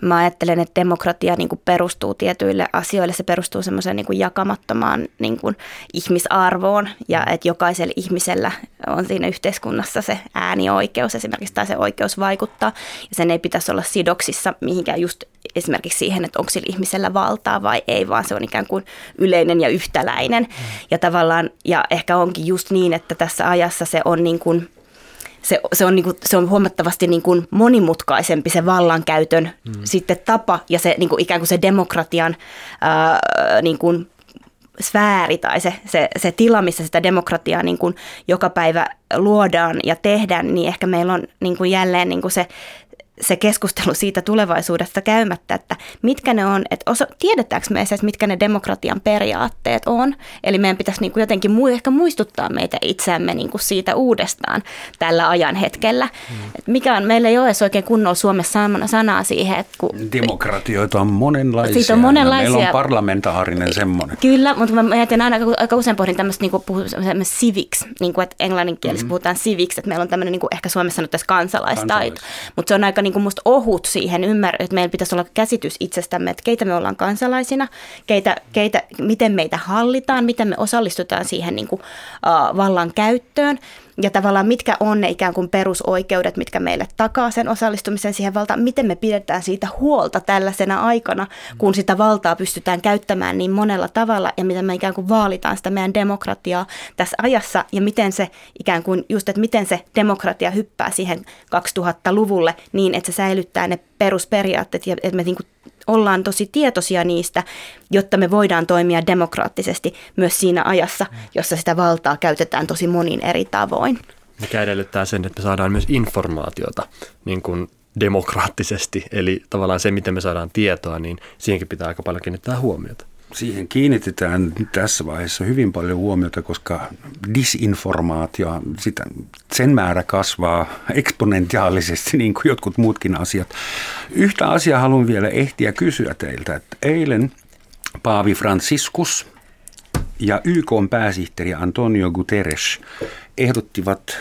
[SPEAKER 3] mä ajattelen, että demokratia niin kuin perustuu tietyille asioille, se perustuu semmoiseen niin kuin jakamattomaan niin kuin ihmisarvoon ja että jokaisella ihmisellä on siinä yhteiskunnassa se äänioikeus esimerkiksi tai se oikeus vaikuttaa ja sen ei pitäisi olla sidoksissa mihinkään just esimerkiksi siihen, että onko sillä ihmisellä valtaa vai ei, vaan se on ikään kuin yleinen ja yhtäläinen. Mm. Ja tavallaan, ja ehkä onkin just niin, että tässä ajassa se on niin kuin, se, se, on, niin kuin, se on huomattavasti niin kuin monimutkaisempi se vallankäytön mm. sitten tapa ja se niin kuin ikään kuin se demokratian ää, niin kuin sfääri tai se, se, se tila, missä sitä demokratiaa niin kuin joka päivä luodaan ja tehdään, niin ehkä meillä on niin kuin jälleen niin kuin se se keskustelu siitä tulevaisuudesta käymättä, että mitkä ne on, että osa, tiedetäänkö me edes, mitkä ne demokratian periaatteet on. Eli meidän pitäisi niin kuin jotenkin mu- ehkä muistuttaa meitä itseämme niin kuin siitä uudestaan tällä ajan hetkellä. Mm. mikä on, meillä ei ole edes oikein kunnolla Suomessa sanaa siihen. Että kun,
[SPEAKER 1] Demokratioita on monenlaisia.
[SPEAKER 3] Siitä on monenlaisia.
[SPEAKER 1] meillä on parlamentaarinen semmoinen.
[SPEAKER 3] Kyllä, mutta mä ajattelen aina aika usein pohdin tämmöistä niin kuin, civics, niin kuin, että englanninkielessä mm-hmm. puhutaan civics, että meillä on tämmöinen niin kuin, ehkä Suomessa nyt tässä kansalaistaito. Kansalais. Mutta se on aika niin kuin musta ohut siihen ymmärrä, että meillä pitäisi olla käsitys itsestämme, että keitä me ollaan kansalaisina, keitä, keitä, miten meitä hallitaan, miten me osallistutaan siihen niin kuin, uh, vallan käyttöön ja tavallaan mitkä on ne ikään kuin perusoikeudet, mitkä meille takaa sen osallistumisen siihen valtaan, miten me pidetään siitä huolta tällaisena aikana, kun sitä valtaa pystytään käyttämään niin monella tavalla ja miten me ikään kuin vaalitaan sitä meidän demokratiaa tässä ajassa? Ja miten se ikään kuin just, että miten se demokratia hyppää siihen 2000-luvulle niin, että se säilyttää ne perusperiaatteet ja että me niin kuin ollaan tosi tietoisia niistä, jotta me voidaan toimia demokraattisesti myös siinä ajassa, jossa sitä valtaa käytetään tosi monin eri tavoin.
[SPEAKER 2] Mikä edellyttää sen, että me saadaan myös informaatiota niin kuin demokraattisesti, eli tavallaan se, miten me saadaan tietoa, niin siihenkin pitää aika paljon kiinnittää huomiota.
[SPEAKER 1] Siihen kiinnitetään tässä vaiheessa hyvin paljon huomiota, koska disinformaatio, sitä, sen määrä kasvaa eksponentiaalisesti, niin kuin jotkut muutkin asiat. Yhtä asiaa haluan vielä ehtiä kysyä teiltä, että eilen Paavi Franciscus ja YK pääsihteeri Antonio Guterres ehdottivat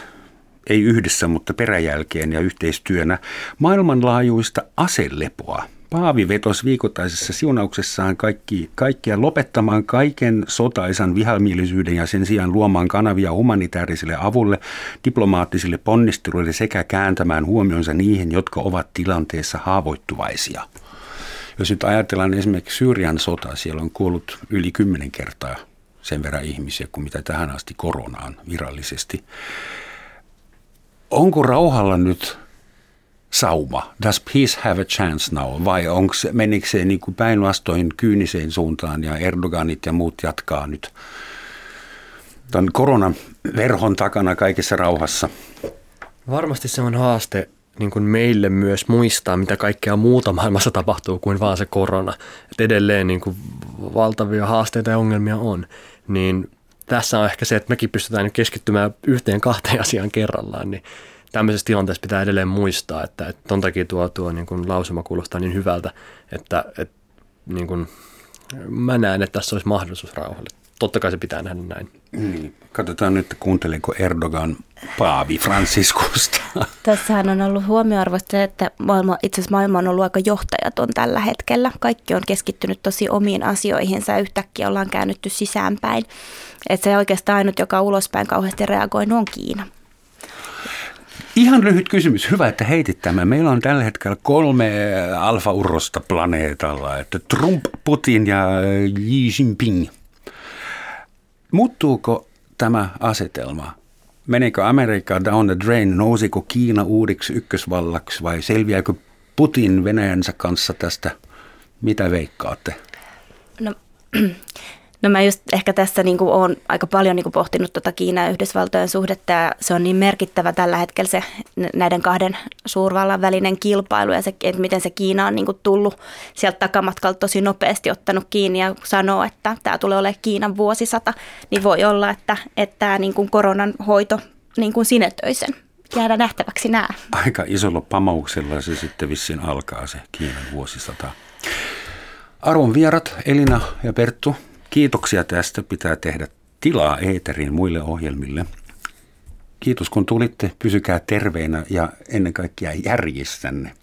[SPEAKER 1] ei yhdessä, mutta peräjälkeen ja yhteistyönä maailmanlaajuista aselepoa – Paavi vetosi viikoittaisessa siunauksessaan kaikki, kaikkia lopettamaan kaiken sotaisan vihamielisyyden ja sen sijaan luomaan kanavia humanitaariselle avulle, diplomaattisille ponnisteluille sekä kääntämään huomionsa niihin, jotka ovat tilanteessa haavoittuvaisia. Jos nyt ajatellaan esimerkiksi Syyrian sota, siellä on kuollut yli kymmenen kertaa sen verran ihmisiä kuin mitä tähän asti koronaan virallisesti. Onko rauhalla nyt sauma? Does peace have a chance now? Vai onko, menikö se niin päinvastoin kyyniseen suuntaan ja Erdoganit ja muut jatkaa nyt tämän koronan verhon takana kaikessa rauhassa?
[SPEAKER 2] Varmasti se on haaste niin kuin meille myös muistaa, mitä kaikkea muuta maailmassa tapahtuu kuin vaan se korona. Et edelleen niin kuin valtavia haasteita ja ongelmia on. Niin tässä on ehkä se, että mekin pystytään nyt keskittymään yhteen kahteen <laughs> asiaan kerrallaan, niin tämmöisessä tilanteessa pitää edelleen muistaa, että, että ton takia tuo, tuo niin kuin lausuma kuulostaa niin hyvältä, että, että niin kuin, mä näen, että tässä olisi mahdollisuus rauhalle. Totta kai se pitää nähdä näin.
[SPEAKER 1] Niin. Katsotaan nyt, kuuntelenko Erdogan Paavi Franciskusta. <laughs>
[SPEAKER 3] Tässähän on ollut huomioarvoista se, että maailma, itse asiassa maailma on ollut aika johtajaton tällä hetkellä. Kaikki on keskittynyt tosi omiin asioihinsa ja yhtäkkiä ollaan käännytty sisäänpäin. Että se oikeastaan ainut, joka ulospäin kauheasti reagoinut, on Kiina.
[SPEAKER 1] Ihan lyhyt kysymys. Hyvä, että heitit tämän. Meillä on tällä hetkellä kolme alfa-urrosta planeetalla. Että Trump, Putin ja Xi Jinping. Muuttuuko tämä asetelma? Meneekö Amerikka down the drain? Nousiko Kiina uudiksi ykkösvallaksi vai selviääkö Putin Venäjänsä kanssa tästä? Mitä veikkaatte?
[SPEAKER 3] No No mä just ehkä tässä niin kuin olen aika paljon niin kuin pohtinut tuota Kiinan ja Yhdysvaltojen suhdetta ja se on niin merkittävä tällä hetkellä se näiden kahden suurvallan välinen kilpailu ja se, että miten se Kiina on niin kuin tullut sieltä takamatkalta tosi nopeasti ottanut kiinni ja sanoo, että tämä tulee olemaan Kiinan vuosisata, niin voi olla, että, että tämä niin kuin koronan hoito niin kuin sinetöi sen. Jäädä nähtäväksi nämä.
[SPEAKER 1] Aika isolla pamauksella se sitten vissiin alkaa se Kiinan vuosisata. Arvon vierat Elina ja Perttu, Kiitoksia tästä. Pitää tehdä tilaa Eeterin muille ohjelmille. Kiitos kun tulitte. Pysykää terveinä ja ennen kaikkea järjissänne.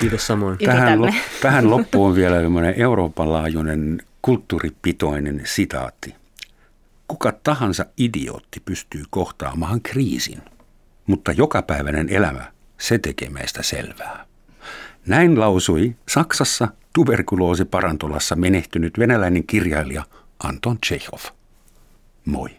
[SPEAKER 2] Kiitos samoin.
[SPEAKER 1] Tähän, lo, tähän loppuun vielä Euroopan laajuinen kulttuuripitoinen sitaatti. Kuka tahansa idiootti pystyy kohtaamaan kriisin, mutta jokapäiväinen elämä, se tekee meistä selvää. Näin lausui Saksassa tuberkuloosiparantolassa menehtynyt venäläinen kirjailija Anton Chekhov. Moi.